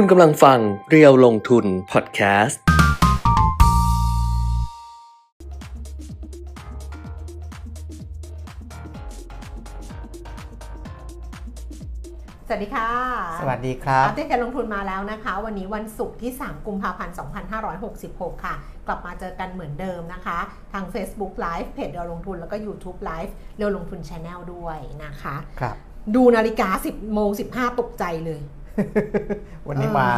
คุณกำลังฟังเรียวลงทุนพอดแคสต์ สวัสดีค่ะ สวัสดีครับ อัปเดตการลงทุนมาแล้วนะคะ วันนี้วันศุกร์ที่ 3 กุมภาพันธ์ 2566 ค่ะ กลับมาเจอกันเหมือนเดิมนะคะ ทาง Facebook Live เพจเรียวลงทุนแล้วก็ YouTube Live เรียวลงทุน Channel ด้วยนะคะ ครับ ดูนาฬิกา 10โมง15ตกใจเลย วันนี้เออมา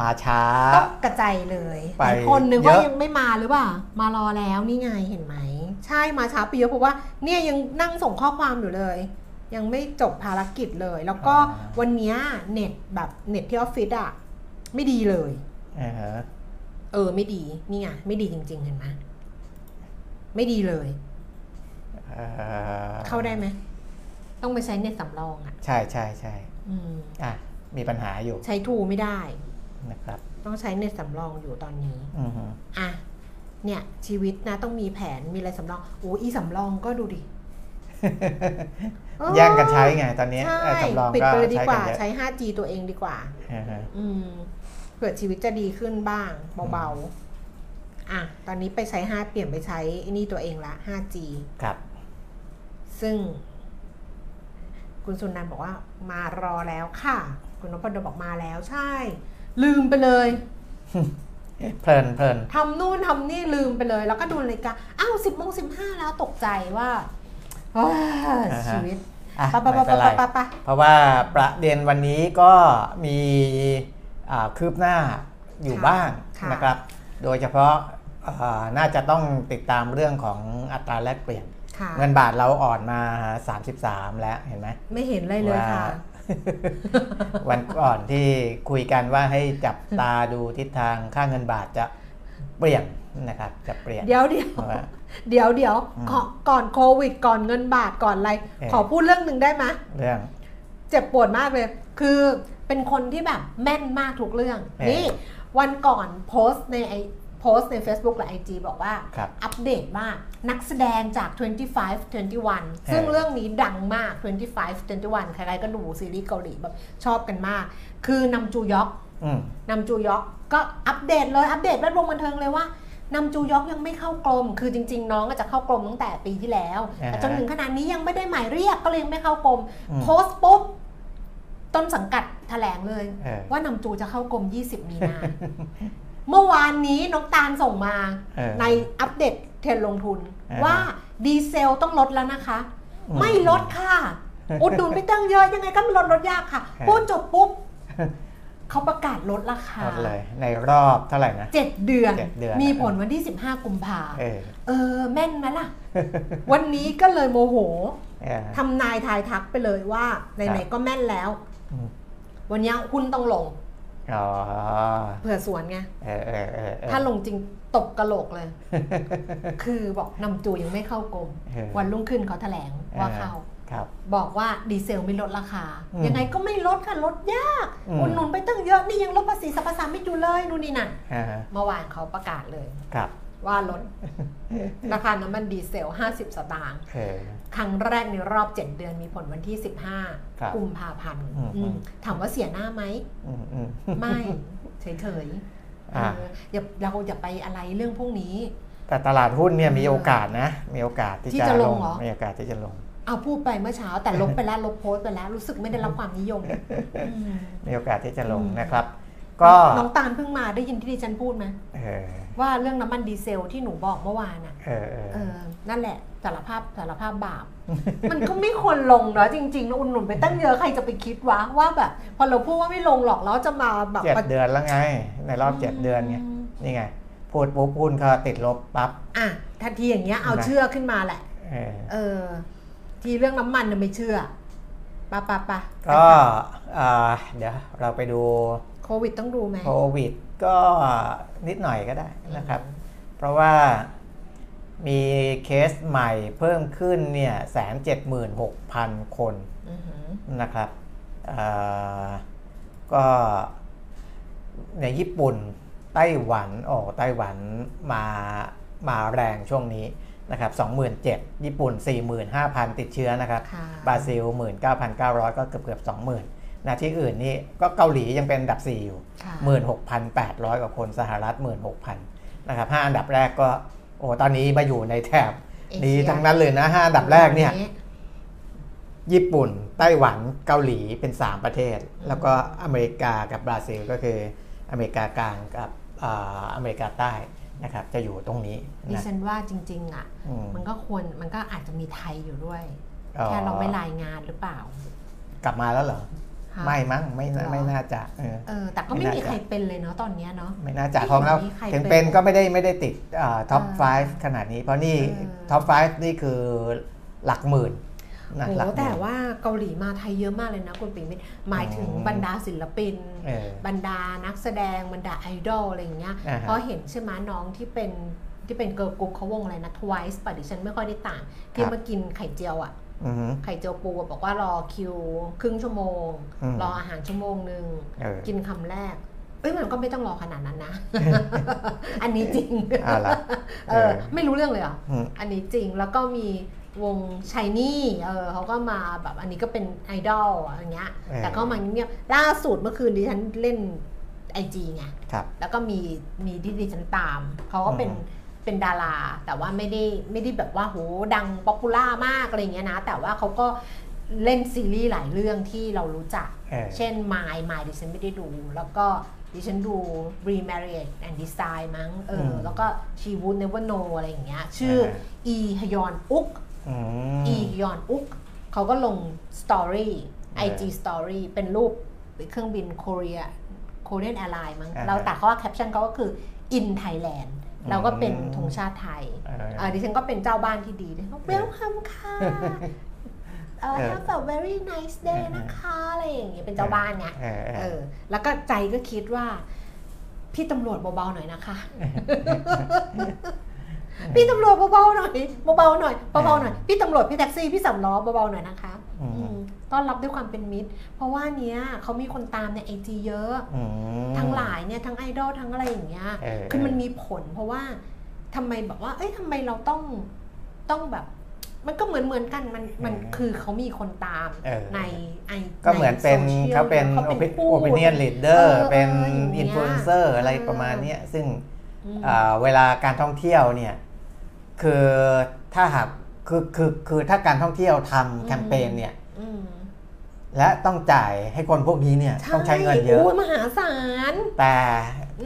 มาช้าตกกระจายเลยไปหลายคนนึกว่าเยอะยังไม่มาหรือเปล่ามารอแล้วนี่ไงเห็นไหม ใช่มาช้าไปเยอะเพราะว่าเนี่ยยังนั่งส่งข้อความอยู่เลย ยังไม่จบภารกิจเลย แล้วก็วันเนี้ยเน็ตแบบเน็ตที่ออฟฟิศอะไม่ดีเลยอ่าฮะเออไม่ดีนี่ไงไม่ดีจริง ๆ เห็นไหมไม่ดีเลยเอ่อเข้าได้ไหมต้องไปใช้เน็ตสำรองอะใช่ใช่ใช่อืมอะ มีปัญหาอยู่ใช้ทูไม่ได้นะครับ ต้องใช้เน็ตสำรองอยู่ตอนนี้อือฮึอะเนี่ยชีวิตนะต้องมีแผนมีอะไรสำรองโอ้อีสำรองก็ดูดิเออแย่งกันใช้ไงตอนนี้ใช่เอ่อสำรองปิดก็ไปเลยดีใช้กกันว่าเยอะใช้ 5G ตัวเองดีกว่าอ่าฮะอืมเผื่อชีวิตจะดีขึ้นบ้างเบาๆ อะ ตอนนี้ไปใช้ 5 เปลี่ยนไปใช้ไอ้นี่ตัวเองละ 5G ครับ ซึ่ง คุณสุนันท์บอกว่า มารอแล้วค่ะ คุณนพดลบอกมาแล้วใช่ ลืมไปเลยเพลินเพลินทำนู่นทำนี่ลืมไปเลย แล้วก็ดูนาฬิกาอ้าวสิบโมงสิบห้าแล้วตกใจว่าอ้าวชีวิตอะปะปะไม่ปะเป็นไรปะปะปะเพราะว่าประเด็นวันนี้ก็มีอ่าคืบหน้าอยู่บ้างนะครับ โดยเฉพาะอ่าน่าจะต้องติดตามเรื่องของอัตราแลกเปลี่ยนค่ะเงินบาทเราอ่อนมา 33 แล้วเห็นไหมไม่เห็นเลยเลยค่ะ ว่าวันก่อนที่คุยกันว่าให้จับตาดูทิศทางค่าเงินบาทจะเปลี่ยนนะครับ จะเปลี่ยน เดี๋ยวเดี๋ยวเพราะว่าเดี๋ยวเดี๋ยวอืมขอก่อนโควิด ก่อนเงินบาทก่อนอะไรเออขอพูดเรื่องหนึ่งได้ไหมเรื่อง เจ็บปวดมากเลย คือเป็นคนที่แบบแม่นมากทุกเรื่องเออนี่วันก่อนโพสต์ในไอ โพสต์ใน Facebook และ IG บอกว่าครับอัปเดตว่านักแสดงจาก 25 21 ซึ่งเรื่องนี้ดังมาก 25 21 ใครๆก็ดูซีรีส์เกาหลีแบบชอบกันมาก คือนำจูยอกอืมนำจูยอกก็อัปเดตเลยอัปเดตแวดวงบันเทิงเลยว่านำจูยอกยังไม่เข้ากรม คือจริง ๆ น้องก็จะเข้ากรมตั้งแต่ปีที่แล้วอ่าฮะแต่จนถึงขนาดนี้ยังไม่ได้หมายเรียกก็เลยยังไม่เข้ากรมอืมโพสต์ปุ๊บ ต้นสังกัดแถลงเลยเออว่านำจูจะเข้ากรม 20 มีนา เมื่อวานนี้น้องตาลส่งมาเออในอัปเดตเทรนด์ลงทุนอ่าฮะว่าดีเซลต้องลดแล้วนะคะอืมไม่ลดค่ะ อุดหนุนไม่ตั้งเยอะยังไงก็ไม่ลดลดยากค่ะฮะพูดจบปุ๊บเขาประกาศลดราคาหมดเลยในรอบเท่าไหร่นะเจ็ดเดือนเจ็ดเดือน มีผลวันที่ 15 กุมภาเออเออแม่นไหมล่ะ วันนี้ก็เลยโมโหเออทำนายทายทักไปเลยว่าครัไหนบๆก็แม่นแล้วอืมวันนี้หุ้นต้องลงอ๋อ เผื่อสวนไงเออเออเออเออถ้าลงจริงตบกระโหลกเลย คือบอกนำจูยังไม่เข้ากรมเออวันรุ่งขึ้นเขาแถลงว่าเข้าครับบอกว่าดีเซลไม่ลดราคาอืมยังไงก็ไม่ลดค่ะลดยากอืมอุดหนุนไปตั้งเยอะนี่ยังลดภาษีสรรพสามิตอยู่เลยนู่นนี่นั่นอ่าฮะเมื่อวานเขาประกาศเลยครับ ว่าลดราคาน้ำมันดีเซล 50 สตางค์เออครั้งแรกในรอบ 7 เดือนมีผลวันที่ครับ15 กุมภาพันธ์อืมอืมถามว่าเสียหน้าไหมอืมอืมไม่เฉยๆอ่าเอออย่าเราอย่าไปอะไรเรื่องพวกนี้ แต่ตลาดหุ้นเนี่ยมีโอกาสนะ มีโอกาสที่ที่จะจะลลงงเหรอมีโอกาสที่จะลงเอาพูดไปเมื่อเช้าแต่ลบไปแล้วลบโพสต์ไปแล้วรู้สึกไม่ได้รับความนิยมอืมมีโอกาสที่จะลงอืมนะครับ ก็น้องตาลเพิ่งมาได้ยินที่ดิฉันพูดไหมเออ ว่าเรื่องน้ำมันดีเซลที่หนูบอกเมื่อวานอะเออเออเออนั่นแหละสารภาพสารภาพบาป มันก็ไม่ควรลงเนาะจริงๆนะอุ่นหนุนไปตั้งเยอะใครจะไปคิดวะว่าแบบ พอเราพูดว่าไม่ลงหรอกแล้วจะมาแบบเจ็ดเดือนแล้วไง ในรอบเจ็ดเดือนไงมนี่ไงพูดปุ๊บหุ้นเขาติดลบปั๊บอะทันทีอย่างเงี้ยเอานะเชื่อขึ้นมาแหละเออเออทีเรื่องน้ำมันน่ะไม่เชื่อปะปะปะก็อ่าเดี๋ยวเราไปดูโควิดต้องดูไหมโควิด ก็นิดหน่อยก็ได้นะครับ เพราะว่ามีเคสใหม่เพิ่มขึ้นเนี่ยแสนเจ็ดหมื่นหกพันคนอือหือนะครับเอ่อก็ในญี่ปุ่นไต้หวันโอ้ไต้หวันมามาแรงช่วงนี้นะครับ27,000 ญี่ปุ่น 45,000 ติดเชื้อนะครับค่ะบราซิล 19,900 ก็เกือบเกือบ20,000 นะที่อื่นนี่ก็เกาหลียังเป็นอันดับ 4 อยู่ค่ะ16,800 กว่าคนสหรัฐ 16,000นะครับห้าอันดับแรกก็โอ้ตอนนี้มาอยู่ในแถบเอเชียนี้ทั้งนั้นเลยนะห้าอันดับแรกเนี่ยญี่ปุ่น ไต้หวันเกาหลีเป็น 3 ประเทศ แล้วก็อเมริกากับบราซิลก็คืออเมริกากลางกับอ่าอเมริกาใต้นะครับจะอยู่ตรงนี้ดินะฉันว่าจริง ๆ อะอืมมันก็ควรมันก็อาจจะมีไทยอยู่ด้วยอ๋อแค่เราไม่รายงานหรือเปล่า กลับมาแล้วเหรอคะ ไม่มั้งไม่น่าหรอไม่น่าจะเออเออแต่ก็ไม่ไม่น่ามีจะใครเป็นเลยเนาะตอนเนี้ยเนาะไม่น่าจะไม่ของเรามีใครถึงเป็เป็นนก็ไม่ได้ไม่ได้ติด top เออ5ขนาดนี้ เพราะนี่เออ top 5 นี่คือหลักหมื่นนะโหหลักหมื่นแต่ว่าเกาหลีมาไทยเยอะมากเลยนะคุณปิ่มมิตรหมายถึงอืมบรรดาศิลปินเออบรรดานักแสดงบรรดาไอดอลอะไรอย่างเงี้ยอ่าฮะเพราะเห็นใช่ไหมน้องที่เป็นที่เป็น girl group เขาวงอะไรนะ Twice ป่ะดิฉันไม่ค่อยได้ตามที่มากินไข่เจียวอะอือฮึ ไข่เจียวปูอะบอกว่ารอคิว ครึ่งชั่วโมงอืมรออาหารชั่วโมงหนึ่งเออกินคำแรกเอ้ยมันก็ไม่ต้องรอขนาดนั้นนะ อันนี้จริงอ่าละเออไม่รู้เรื่องเลยเหรออืมอันนี้จริงแล้วก็มีวงชายนี่เออเขาก็มาแบบอันนี้ก็เป็นไอดอลอะไรเงี้ยเออแต่ก็มาเงียบๆล่าสุดเมื่อคืนดิฉันเล่นไอจีไงครับแล้วก็มีมีที่ดิฉันตาม เขาก็เป็นอืม เป็นดารา แต่ว่าไม่ได้ไม่ได้แบบว่าโหดังป๊อปปูล่ามากอะไรเงี้ยนะ แต่ว่าเขาก็เล่นซีรีส์หลายเรื่องที่เรารู้จักเออเช่น My My ดิฉันไม่ได้ดู แล้วก็ดิฉันดู Remarriage and Design มั้งเอออมแล้วก็ She Would Never Know อะไรอย่างเงี้ย ชื่ออ่าอีฮยอนอุกอืมอีฮยอนอุกเขาก็ลง story เออ IG Story เป็นรูปเครื่องบินโคเรีย Korean Airline มั้งอ่าฮะแล้วแต่เขาว่าแคปชั่นเขาก็คือ in Thailand แล้วก็เป็นธงชาติไทยเออเออดิฉันก็เป็นเจ้าบ้านที่ดีดิฉันก็ welcome ค่ะเออเออ have a very nice day นะคะอะไรอย่างเงี้ยเป็นเจ้าบ้านไงเออเอเอออแล้วก็ใจก็คิดว่า พี่ตำรวจเบาๆหน่อยนะคะ พี่ตำรวจเบาๆหน่อยเบาๆหน่อยเบาๆหน่อยพี่ตำรวจพี่แท็กซี่พี่สำล้อเบาๆหน่อยนะคะอืมอืม ต้อนรับด้วยความเป็นมิตร เพราะว่าเนี้ยเขามีคนตามในไอจีเยอะอืมทั้งหลายเนี่ยทั้งไอดอลทั้งอะไรอย่างเงี้ยเออคือมันมีผล เพราะว่าทำไมแบบว่า เอ้ยทำไมเราต้องต้องแบบ มันก็เหมือนเหมือนกันมันมันเออคือเขามีคนตามเออในไอก็เหมือนเป็นใโซชียลเขาเป็นเขาเป็นผู้ opinion leader เออเป็นเอออย่างเงี้ย influencer อะไรเออประมาณเนี้ยซึ่งอืมอ่าเวลาการท่องเที่ยวเนี่ย คือถ้าหากคือคือคือถ้าการท่องเที่ยวทำแคมเปญเนี่ยอืม และต้องจ่ายให้คนพวกนี้เนี่ยต้องใช้เงินเยอะโมหาศาลแต่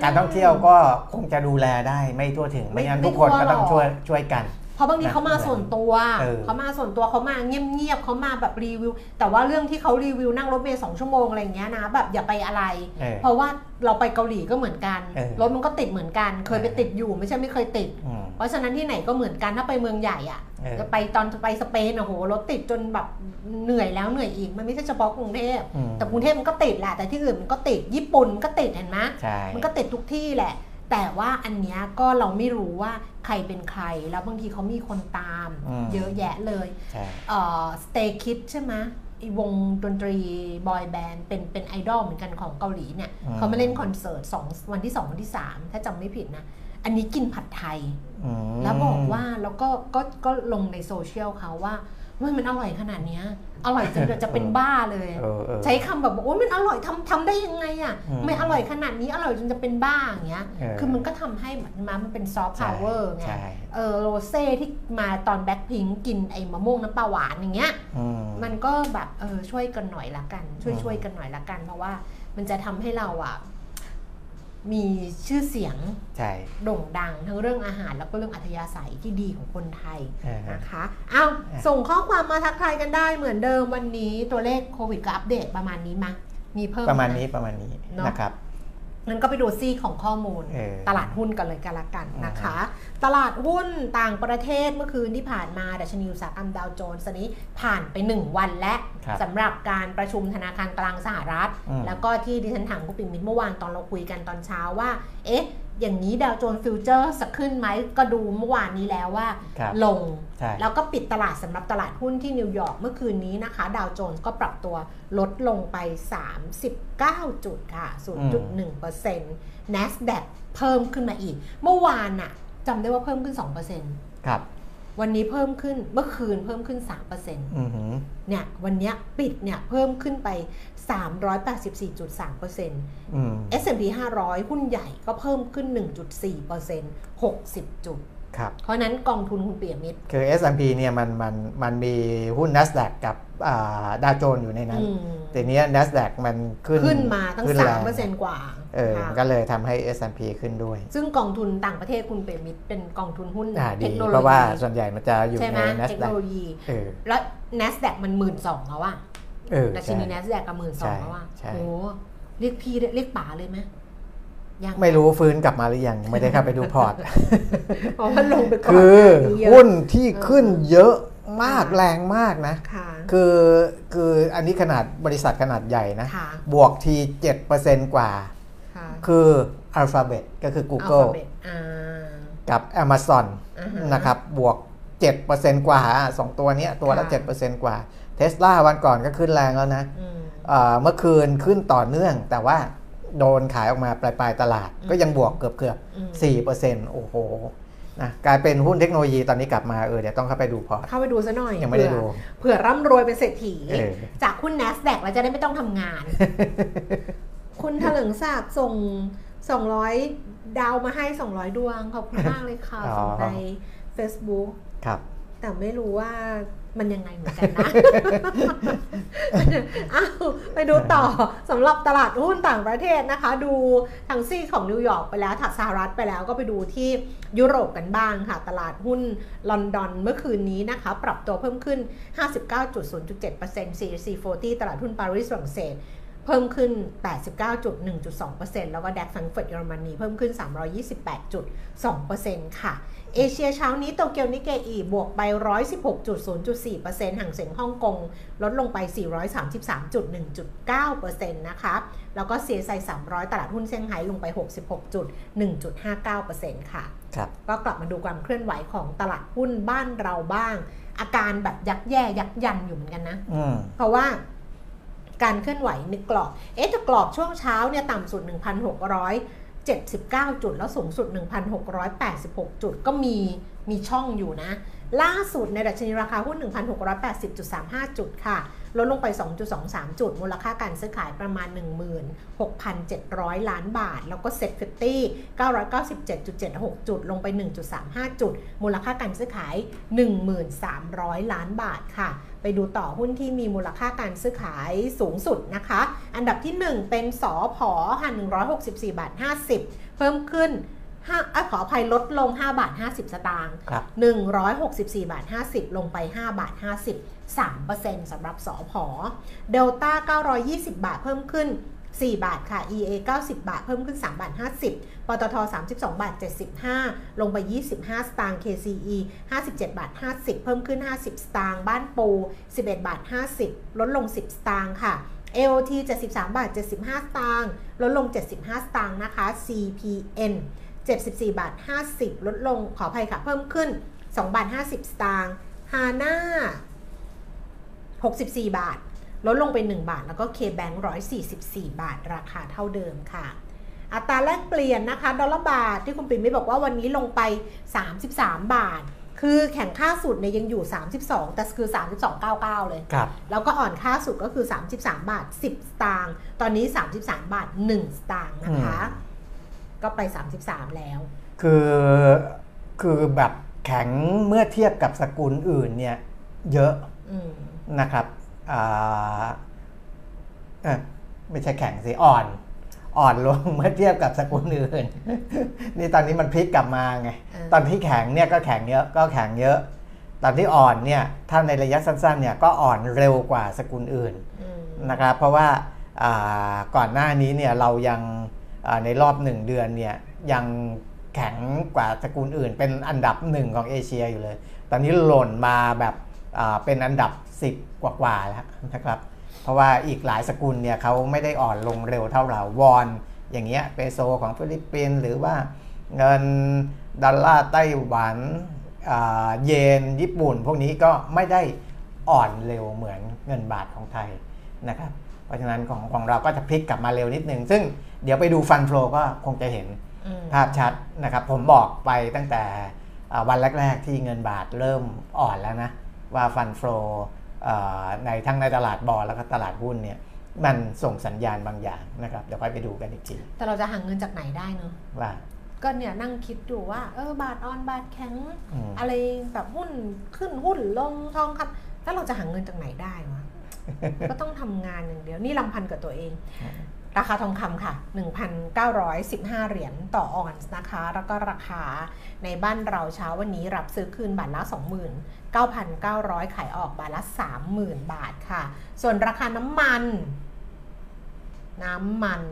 การท่องเที่ยวก็คงจะดูแลได้ไม่ทั่วถึงไม่ไม่งั้นไม่ทุกคนทั่วก็ต้องหรอกช่วยช่วยกัน เพราะบางทีนะเขามาส่วนตัวเออ เขามาส่วนตัวเขามาเงียบๆเขามาแบบรีวิว แต่ว่าเรื่องที่เขารีวิวนั่งรถเมล์สองชั่วโมงอะไรอย่างเงี้ยนะแบบอย่าไปอะไร เออ เพราะว่าเราไปเกาหลีก็เหมือนกัน เออ รถมันก็ติดเหมือนกัน เคยไปติดอยู่ไม่ใช่ไม่เคยติด อืม เพราะฉะนั้นที่ไหนก็เหมือนกันถ้าไปเมืองใหญ่อะเออ จะไปตอนไปสเปนอะโหรถติดจนแบบเหนื่อยแล้วเหนื่อยอีกมันไม่ใช่เฉพาะกรุงเทพอืมแต่กรุงเทพมันก็ติดแหละแต่ที่อื่นมันก็ติดญี่ปุ่นก็ติดเห็นไหมใช่ มันก็ติดทุกที่แหละ แต่ว่าอันเนี้ยก็เราไม่รู้ว่าใครเป็นใคร แล้วบางทีเขามีคนตามเยอะแยะเลยใช่เอ่อ Stray Kids ใช่ไหมไอวงดนตรี boy band เป็นเป็นไอดอลเหมือนกันของเกาหลีเนี่ยอืมเขามาเล่นคอนเสิร์ตสองวันที่2วันที่3ถ้าจำไม่ผิดนะ อันนี้กินผัดไทยอืมแล้วบอกว่าแล้วก็ก็ก็ลงในโซเชียลเขาว่าเฮ้ยมันอร่อยขนาดเนี้ย อร่อยจนจะเป็นบ้าเลยเออเออใช้คำแบบโอ้ยมันอร่อยทำทำได้ยังไงอะอืมไม่อร่อยขนาดนี้อร่อยจนจะเป็นบ้าอย่างเงี้ยเออคือมันก็ทำให้เหมือนมันเป็นซอฟต์พาวเวอร์ไงใช่เออโรเซ่ที่มาตอนแบ็คพิงกินไอ้มะม่วงน้ำปลาหวานอย่างเงี้ยอืมมันก็แบบเออช่วยกันหน่อยละกัน ช่วยอืมช่วยกันหน่อยละกัน เพราะว่ามันจะทำให้เราอะ มีชื่อเสียงใช่โด่งดังทั้งเรื่องอาหารแล้วก็เรื่องอัธยาศัยที่ดีของคนไทยเออนะคะอ้าวส่งข้อความมาทักทายกันได้เหมือนเดิมวันนี้ตัวเลขโควิดก็อัปเดตประมาณนี้มามีเพิ่มประมาณไหนี้ประมาณนี้เนอะนะครับ งั้นก็ไปดูซีกของข้อมูลเออตลาดหุ้นกันเลยกันละกันนะคะ ตลาดหุ้นต่างประเทศเมื่อคืนที่ผ่านมาดัชนีอุตสาหกรรมดาวโจนส์อันนี้ผ่านไป 1 วันและครับสำหรับการประชุมธนาคารกลางสหรัฐอืมแล้วก็ที่ดิฉันถามคุณปิ่มมิตรเมื่อวานตอนเราคุยกันตอนเช้าว่า เอ๊ะ อย่างนี้ดาวโจนส์ future จะขึ้นไหมก็ดูเมื่อวานนี้แล้วว่าครับลงใช่แล้วก็ปิดตลาดสำหรับตลาดหุ้นที่นิวยอร์กเมื่อคืนนี้นะคะ ดาวโจนส์ก็ปรับตัวลดลงไป 39 จุดค่ะ 0.1% NASDAQ เพิ่มขึ้นมาอีก เมื่อวานน่ะจำได้ว่าเพิ่มขึ้น 2%ครับวันนี้เพิ่มขึ้นเมื่อคืนเพิ่มขึ้น3%เอือหือนี่ยวันเนี้ยปิดเนี่ยเพิ่มขึ้นไป 384.3%อืม S&P 500 หุ้นใหญ่ก็เพิ่มขึ้น 1.4% 60 จุดครับเพราะฉะนั้นกองทุนคุณเปียมิตร คือ S&P เนี่ยมันมันมันมีหุ้น NASDAQ กับดาวโจนอยู่ในนั้นอืมแต่เนี้ย NASDAQ มันขึ้นขึ้นมาตั้งขึ้นแรง3%กว่า เออค่ะมันก็เลยทำให้ S&P ขึ้นด้วย ซึ่งกองทุนต่างประเทศคุณเปียมิตรเป็นกองทุนหุ้นอ่าเทดีคโนโลยีเพราะว่าส่วนใหญ่มันจะอยู่ใช่ไหในมเทคโน NASDAQ โลยีเออแล้ว NASDAQ มันหมื่นสองแล้วอะ เออดัชใช่นี NASDAQ กับหมื่นสองแล้วอะใช่โอ้เรียกพี่เรียกป๋าเลยไหมยังไม่รู้ฟื้นกลับมาหรือยังไม่ได้เข้าไปดูพอร์ต เพราะมันลงไปก่อนคือหน้าเยอะ หุ้นที่ขึ้นเยอะมากค่ะแรงมากนะ ค่ะคือคืออันนี้ขนาดบริษัทขนาดใหญ่นะ ค่ะบวกที 7%กว่า ค่ะคือ Alphabet ก็คือ Google Alphabet อ่า กับ Amazon อ่าฮะนะครับบวก 7%กว่าอะสองตัวเนี้ยตัวละ ค่ะ 7%กว่า Tesla วันก่อนก็ขึ้นแรงแล้วนะอืมเอ่อเมื่อคืนขึ้นต่อเนื่อง แต่ว่าโดนขายออกมาปลายปลายๆตลาดอืมก็ยังบวกเกือบเกือบอืมสี่เปอร์เซ็นต์โอ้โหนะกลายเป็นหุ้นเทคโนโลยีตอนนี้กลับมาเออเดี๋ยวต้องเข้าไปดูพอร์ตเข้าไปดูซะหน่อยยังไม่ได้ดูเผื่อเผื่อร่ำรวยเป็นเศรษฐีเออจากหุ้น NASDAQ แล้วจะได้ไม่ต้องทำงาน คุณถลึงศักดิ์ส่ง200ดาวมาให้200ดวงขอบคุณมากเลยค่ะอ๋อส่งใน Facebook ครับ แต่ไม่รู้ว่า มันยังไงเหมือนกันนะอ้าวไปดูต่อสำหรับตลาดหุ้นต่างประเทศนะคะ ดูทางซีกของนิวยอร์กไปแล้วถัดสหรัฐไปแล้วก็ไปดูที่ยุโรปกันบ้างค่ะ ตลาดหุ้นลอนดอนเมื่อคืนนี้นะคะ ปรับตัวเพิ่มขึ้น 59.0.7% CAC 40 ตลาดหุ้นปารีสฝรั่งเศสเพิ่มขึ้น 89.1.2%แล้วก็ DAX แฟรงก์เฟิร์ตเยอรมนีเพิ่มขึ้น 328.2%ค่ะ เอเชียเช้านี้โตเกียวนิกเกอิบวกไป 116.0.4%ห่างเสียงฮ่องกงลดลงไป 433.1.9%นะคะแล้วก็ CSI 300 ตลาดหุ้นเซี่ยงไฮ้ลงไป 66.1.59%ค่ะครับก็กลับมาดูความเคลื่อนไหวของตลาดหุ้นบ้านเราบ้าง อาการแบบยักแย่ยักยันอยู่เหมือนกันนะอืมเพราะว่าการเคลื่อนไหวในกรอบ เอ๊ะแต่กรอบช่วงเช้าเนี่ยต่ำสุด 79 จุด แล้วสูงสุด 1,686 จุด ก็มีมีช่องอยู่นะ ล่าสุดในดัชนีราคาหุ้น 1,680.35 จุดค่ะ ลดลงไป 2.23 จุด มูลค่าการซื้อขายประมาณ 16,700 ล้านบาท แล้วก็ SET Fifty 997.76 จุด ลงไป 1.35 จุด มูลค่าการซื้อขาย 1,300 ล้านบาทค่ะ ไปดูต่อหุ้นที่มีมูลค่าการซื้อขายสูงสุดนะคะ อันดับที่ 1 เป็นสอพอค่ะ164บาท50 เพิ่มขึ้น ห้าเอ้ยขออภัยลดลง 5 บาท 50 สตางค์ครับ164 บาท 50 ลงไป 5 บาท 50 3%สำหรับสอพอเดลต้า 920 บาทเพิ่มขึ้น 4 บาทค่ะ EA 90 บาท เพิ่มขึ้น 3 บาท 50 ปตท 32 บาท 75 ลงไป 25 สตางค์ KCE 57 บาท 50 เพิ่มขึ้น 50 สตางค์ บ้านปู 11 บาท 50 ลดลง 10 สตางค์ค่ะ AOT 73 บาท 75 สตางค์ ลดลง 75 สตางค์นะคะ CPN 74 บาท 50 ลดลงขออภัยค่ะ เพิ่มขึ้น 2 บาท 50 สตางค์ฮาน่า64 บาท ลดลงไป 1 บาท แล้วก็ K-Bank 144 บาท ราคาเท่าเดิมค่ะ อัตราแลกเปลี่ยนนะคะ ดอลลาร์บาทที่คุณปิ่มไม่บอกว่าวันนี้ลงไป 33 บาท คือแข่งค่าสุดเนี่ยยังอยู่ 32 แต่คือ 32.99 เลย ครับ แล้วก็อ่อนค่าสุดก็คือ 33 บาท 10 สตางค์ ตอนนี้ 33 บาท 1 สตางค์นะคะ ก็ไป 33 แล้ว คือคือแบบแข็งเมื่อเทียบกับสกุลอื่นเนี่ยเยอะอืมนะครับอ่าเอ่อไม่ใช่แข็งสิอ่อน อ่อนลงเมื่อเทียบกับสกุลอื่น นี่ตอนนี้มันพลิกกลับมาไงอ่าตอนที่แข็งเนี่ยก็แข็งเยอะก็แข็งเยอะ ตอนที่อ่อนเนี่ยถ้าในระยะสั้นๆเนี่ยก็อ่อนเร็วกว่าสกุลอื่นอืมนะครับ เพราะว่าอ่าก่อนหน้านี้เนี่ยเรายังอ่า ในรอบหนึ่งเดือนเนี่ยยังแข็งกว่าสกุลอื่น เป็นอันดับหนึ่งของเอเชียอยู่เลย ตอนนี้หล่นมาแบบเป็นอันดับ 10 กว่าๆแล้วนะครับ เพราะว่าอีกหลายสกุลเนี่ยเขาไม่ได้อ่อนลงเร็วเท่าเราวอน อย่างเงี้ยเปโซของฟิลิปปินส์หรือว่าเงินดอลลาร์ไต้หวันเยนญี่ปุ่น พวกนี้ก็ไม่ได้อ่อนเร็วเหมือนเงินบาทของไทยนะครับ เพราะฉะนั้นของของเราก็จะพลิกกลับมาเร็วนิดนึง ซึ่งเดี๋ยวไปดูฟันโฟลก็คงจะเห็นอืมภาพชัดนะครับ ผมบอกไปตั้งแต่อ่าวันแรก ๆ ที่เงินบาทเริ่มอ่อนแล้วนะ ว่าฟันโฟในทั้งในตลาดบอลแล้วก็ตลาดหุ้นเนี่ยมันส่งสัญญาณบางอย่างนะครับเดี๋ยวค่อยไปดูกันอีกที แต่เราจะหาเงินจากไหนได้เนอะว่าก็เนี่ยนั่งคิดอยู่ว่าเออบาทออนบาทแข็งอืมอะไรแบบหุ้นขึ้นหุ้นลงทองคำแล้วเราจะหาเงินจากไหนได้วะ ก็ต้องทำงานอย่างเดียว นี่ลำพันกับตัวเอง ราคาทองคำค่ะ 1,915 เหรียญต่อออนซ์นะคะ แล้วก็ราคาในบ้านเราเช้าวันนี้รับซื้อคืนบาทละ 29,900 ขายออกบาทละ 30,000 บาทค่ะ ส่วนราคาน้ำมัน น้ำมัน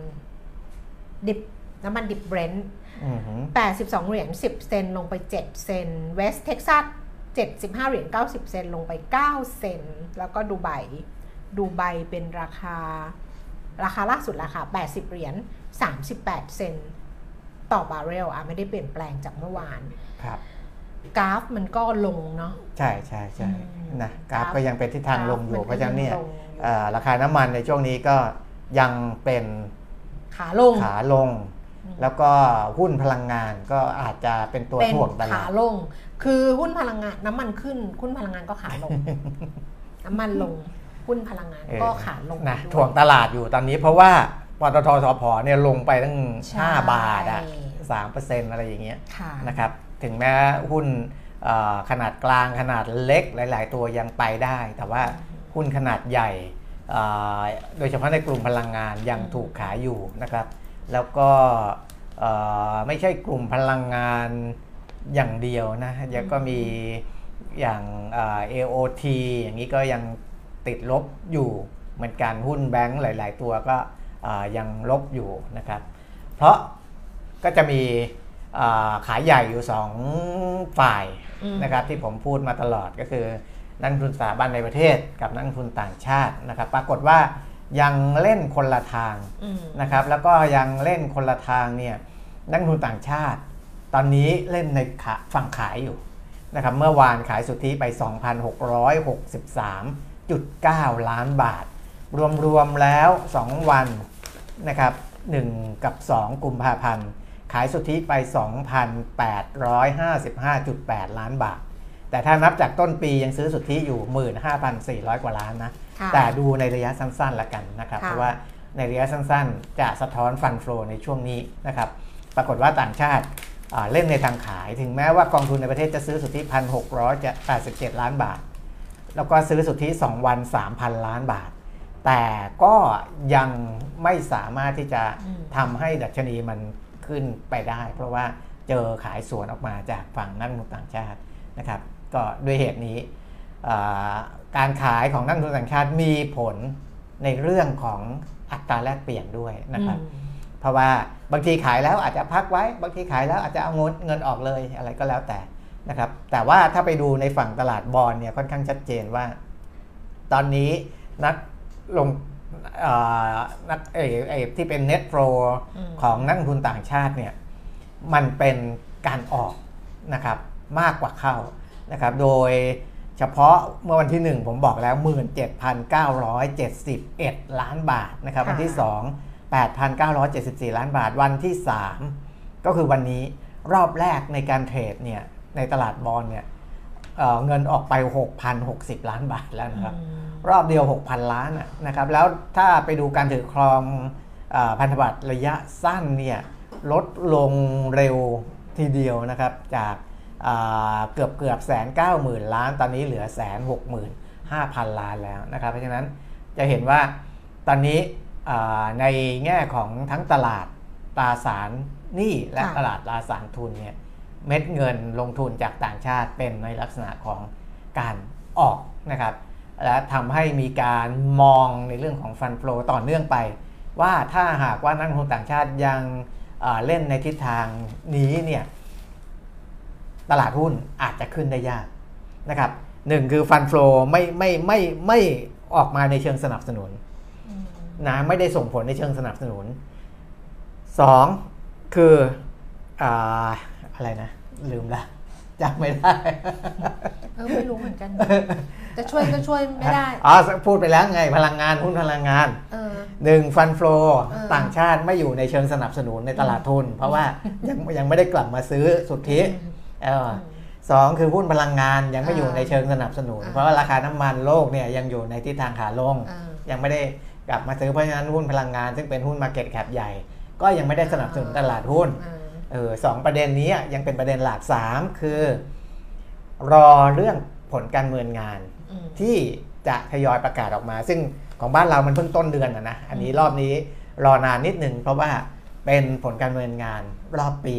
ดิบน้ำมันดิบเบรนท์อือหือ82 เหรียญ 10 เซนต์ลงไป 7 เซนต์ เวสต์เท็กซัส75 เหรียญ 90 เซนต์ลงไป 9 เซนต์ แล้วก็ดูไบ ดูไบเป็นราคา ราคาล่าสุดราคา 80 เหรียญ 38 เซนต์ต่อบาร์เรลอะไม่ได้เปลี่ยนแปลงจากเมื่อวาน ครับ กราฟมันก็ลงเนาะ ใช่ใช่ใช่อืมนะกราฟก็ยังเป็นทิศทางลงอยู่กราฟมันก็เพราะฉะนั้นเนี่ยยังลงอยู่เอ่อราคาน้ำมันในช่วงนี้ก็ยังเป็นขาลงขาลงอืมแล้วก็หุ้นพลังงานก็อาจจะเป็นตัวเป็นถ่วงตขาลาดลง คือหุ้นพลังงานน้ำมันขึ้นหุ้นพลังงานก็ขาลง น้ำมันลง หุ้นพลังงานเออก็ขาลงนะด้วยถ่วงตลาดอยู่ตอนนี้เพราะว่าปตทสพเนี่ยลงไปตั้งใช่5บาทอะสามเปอร์เซ็นต์อะไรอย่างเงี้ยค่ะนะครับถึงแม้หุ้นเอ่อขนาดกลางขนาดเล็กหลาย ๆ ตัวยังไปได้ แต่ว่าหุ้นขนาดใหญ่เอ่อโดยเฉพาะในกลุ่มพลังงานยังถูกขายอยู่นะครับ แล้วก็เอ่อไม่ใช่กลุ่มพลังงานอย่างเดียวนะยังก็มีอย่างเอ่อ AOT อย่างนี้ก็ยัง ติดลบอยู่เหมือนกันหุ้นแบงก์หลาย ๆ ตัวก็ยังลบอยู่นะครับ เพราะก็จะมีขายใหญ่อยู่ 2 ฝ่ายนะครับที่ผมพูดมาตลอดก็คือ นักทุนสถาบันในประเทศกับนักทุนต่างชาตินะครับ ปรากฏว่ายังเล่นคนละทางนะครับ แล้วก็ยังเล่นคนละทางเนี่ยนักทุนต่างชาติ ตอนนี้เล่นในฝั่งขายอยู่นะครับ เมื่อวานขายสุทธิไป 2,663.9ล้านบาท รวมๆแล้ว 2 วันนะครับ1กับ 2 กุมภาพันธ์ ขายสุทธิไป 2,855.8 ล้านบาท แต่ถ้านับจากต้นปียังซื้อสุทธิอยู่ 15,400 กว่าล้านนะค่ะแต่ดูในระยะสั้นๆละกันนะครับค่ะเพราะว่าในระยะสั้นๆ จะสะท้อนฟันโฟลในช่วงนี้นะครับ ปรากฏว่าต่างชาติอ่าเล่นในทางขาย ถึงแม้ว่ากองทุนในประเทศจะซื้อสุทธิพันหกร้อยจะ87 ล้านบาท แล้วก็ซื้อสุทธิ 2 วัน 3,000 ล้านบาท แต่ก็ยังไม่สามารถที่จะอืมทำให้ดัชนีมันขึ้นไปได้ เพราะว่าเจอขายสวนออกมาจากฝั่งนักลงทุนต่างชาตินะครับ ก็ด้วยเหตุนี้อ่าการขายของนักลงทุนต่างชาติมีผลในเรื่องของอัตราแลกเปลี่ยนด้วยนะครับอืมเพราะว่าบางทีขายแล้วอาจจะพักไว้ บางทีขายแล้วอาจจะเอาเงินเงินออกเลยอะไรก็แล้วแต่ นะครับแต่ว่าถ้าไปดูในฝั่งตลาดบอลเนี่ยค่อนข้างชัดเจนว่า ตอนนี้นักลงเอ่อนักเอเอที่เป็น net flow อืมของนักลงทุนต่างชาติเนี่ยมันเป็นการออกนะครับมากกว่าเข้านะครับโดยเฉพาะเมื่อวันที่ 1 ผมบอกแล้ว 17,971 ล้านบาทนะครับค่ะวันที่ 2 8,974 ล้านบาทวันที่ 3 ก็คือวันนี้รอบแรกในการเทรดเนี่ย ในตลาดบอลเนี่ยเอ่อเงินออกไป 6,060 ล้านบาทแล้วนะครับอืมรอบเดียว 6,000 ล้านนะนะครับ แล้วถ้าไปดูการถือครองเออพันธบัตรระยะสั้นเนี่ยลดลงเร็วทีเดียวนะครับจากเอ่อเกือบเกือบแสนเก้าหมื่นล้าน ตอนนี้เหลือแสนหกหมื่นห้าพันล้านแล้วนะครับ เพราะฉะนั้นจะเห็นว่าตอนนี้เอ่อในแง่ของทั้งตลาดตราสารหนี้และค่ะตลาดตราสารทุนเนี่ย เม็ดเงินลงทุนจากต่างชาติเป็นในลักษณะของการออกนะครับและทำให้มีการมองในเรื่องของฟัน f l o w ต่อเนื่องไป ว่าถ้าหากว่านักลงทุนต่างชาติยังเอ่อเล่นในทิศทางนี้เนี่ยตลาดหุ้นอาจจะขึ้นได้ยากนะครับหนึ่งคือฟัน f l o w ไม่ไม่ไม่ไม่ออกมาในเชิงสนับสนุนอืมนะไม่ได้ส่งผลในเชิงสนับสนุนสองคืออา อะไรนะ ลืมละจำไม่ได้ เออไม่รู้เหมือนกัน จะช่วยก็ช่วยไม่ได้ อ๋อพูดไปแล้วไงพลังงานหุ้นพลังงานเออหนึ่งฟันฟลอเออต่างชาติไม่อยู่ในเชิงสนับสนุนในตลาดทุน เพราะว่ายังยังไม่ได้กลับมาซื้อสุทธิเออสองคือหุ้นพลังงานยังไม่อยู่อ่าในเชิงสนับสนุนอ่าเพราะว่าราคาน้ำมันโลกเนี่ยยังอยู่ในทิศทางขาลงอ่ายังไม่ได้กลับมาซื้อเพราะฉะนั้นหุ้นพลังงาน ซึ่งเป็นหุ้นมาเก็ตแคปใหญ่ ก็ยังไม่ได้สนับสนุนตลาดหุ้นอ่า เออสองประเด็นนี้ยังเป็นประเด็นหลักสามคือ รอเรื่องผลการเมืองงานอืมที่จะทยอยประกาศออกมา ซึ่งของบ้านเรามันเพิ่งต้นเดือนนะนะอันนี้รอบนี้รอนานนิดนึงเพราะว่าเป็นผลการเมืองงานรอบปี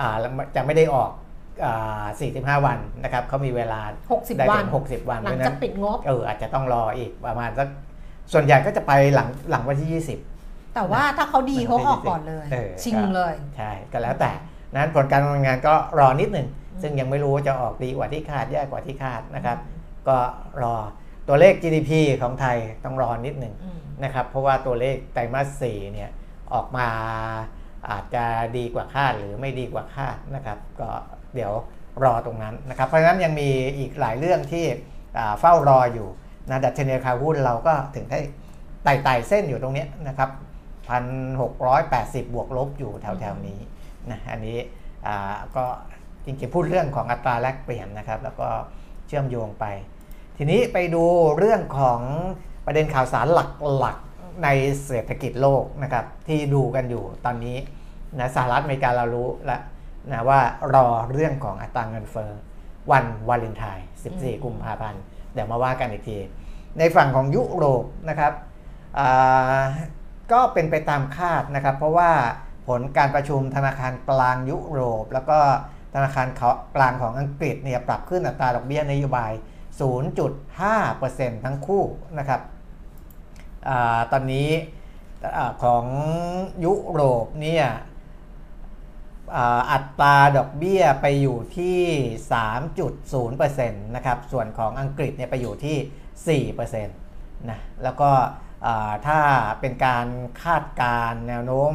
อ่าแล้วจะไม่ได้ออกอ่า45 วันนะครับเขามีเวลาหกสิบได้วัถึนง60 วันหลังเพราะฉะจากนั้นปิดงบเอออาจจะต้องรออีกประมาณสักส่วนใหญ่ก็จะไปหลังหลังวันที่ 20 แต่ว่าถ้าเขาดีหลังเขาออกปีที่ก่อนเลยเออชิงเลย ใช่ก็แล้วแต่นั้นผลการดำเนินงานก็รอนิดหนึ่งอืมซึ่งยังไม่รู้ว่าจะออกดีกว่าที่คาดแย่กว่าที่คาดนะครับ ก็รอตัวเลข GDP ของไทยต้องรอนิดหนึ่งอืมนะครับเพราะว่าตัวเลขไตรมาส4เนี่ยออกมาอาจจะดีกว่าคาดหรือไม่ดีกว่าคาดนะครับ ก็เดี๋ยวรอตรงนั้นนะครับเพราะฉะนั้นยังมีอีกหลายเรื่องที่อ่าเฝ้ารออยู่นะดัชนีราคาหุ้นเราก็ถึงได้ไต่ไต่เส้นอยู่ตรงเนี้ยนะครับ 1,680 บวกลบอยู่แถวๆนี้นะอันนี้อ่าก็จริงๆพูดเรื่องของอัตราแลกเปลี่ยนนะครับ แล้วก็เชื่อมโยงไป ทีนี้ไปดูเรื่องของประเด็นข่าวสารหลักๆในเศรษฐกิจโลกนะครับ ที่ดูกันอยู่ตอนนี้นะสหรัฐอเมริกาเรารู้แล้วนะว่ารอเรื่องของอัตราเงินเฟ้อวันวาเลนไทน์14 กุมภาพันธ์เดี๋ยวมาว่ากันอีกที ในฝั่งของยุโรปนะครับอ่า ก็เป็นไปตามคาดนะครับ เพราะว่าผลการประชุมธนาคารกลางยุโรป แล้วก็ธนาคารกลางของอังกฤษเนี่ยปรับขึ้นอัตราดอกเบี้ยนโยบาย 0.5%ทั้งคู่นะครับอตอนนี้อของยุโรปเนี่ยอัตราดอกเบี้ยไปอยู่ที่ 3.0%นะครับ ส่วนของอังกฤษเนี่ยไปอยู่ที่ 4%นะ แล้วก็ ถ้าเป็นการคาดการณ์แนวโน้ม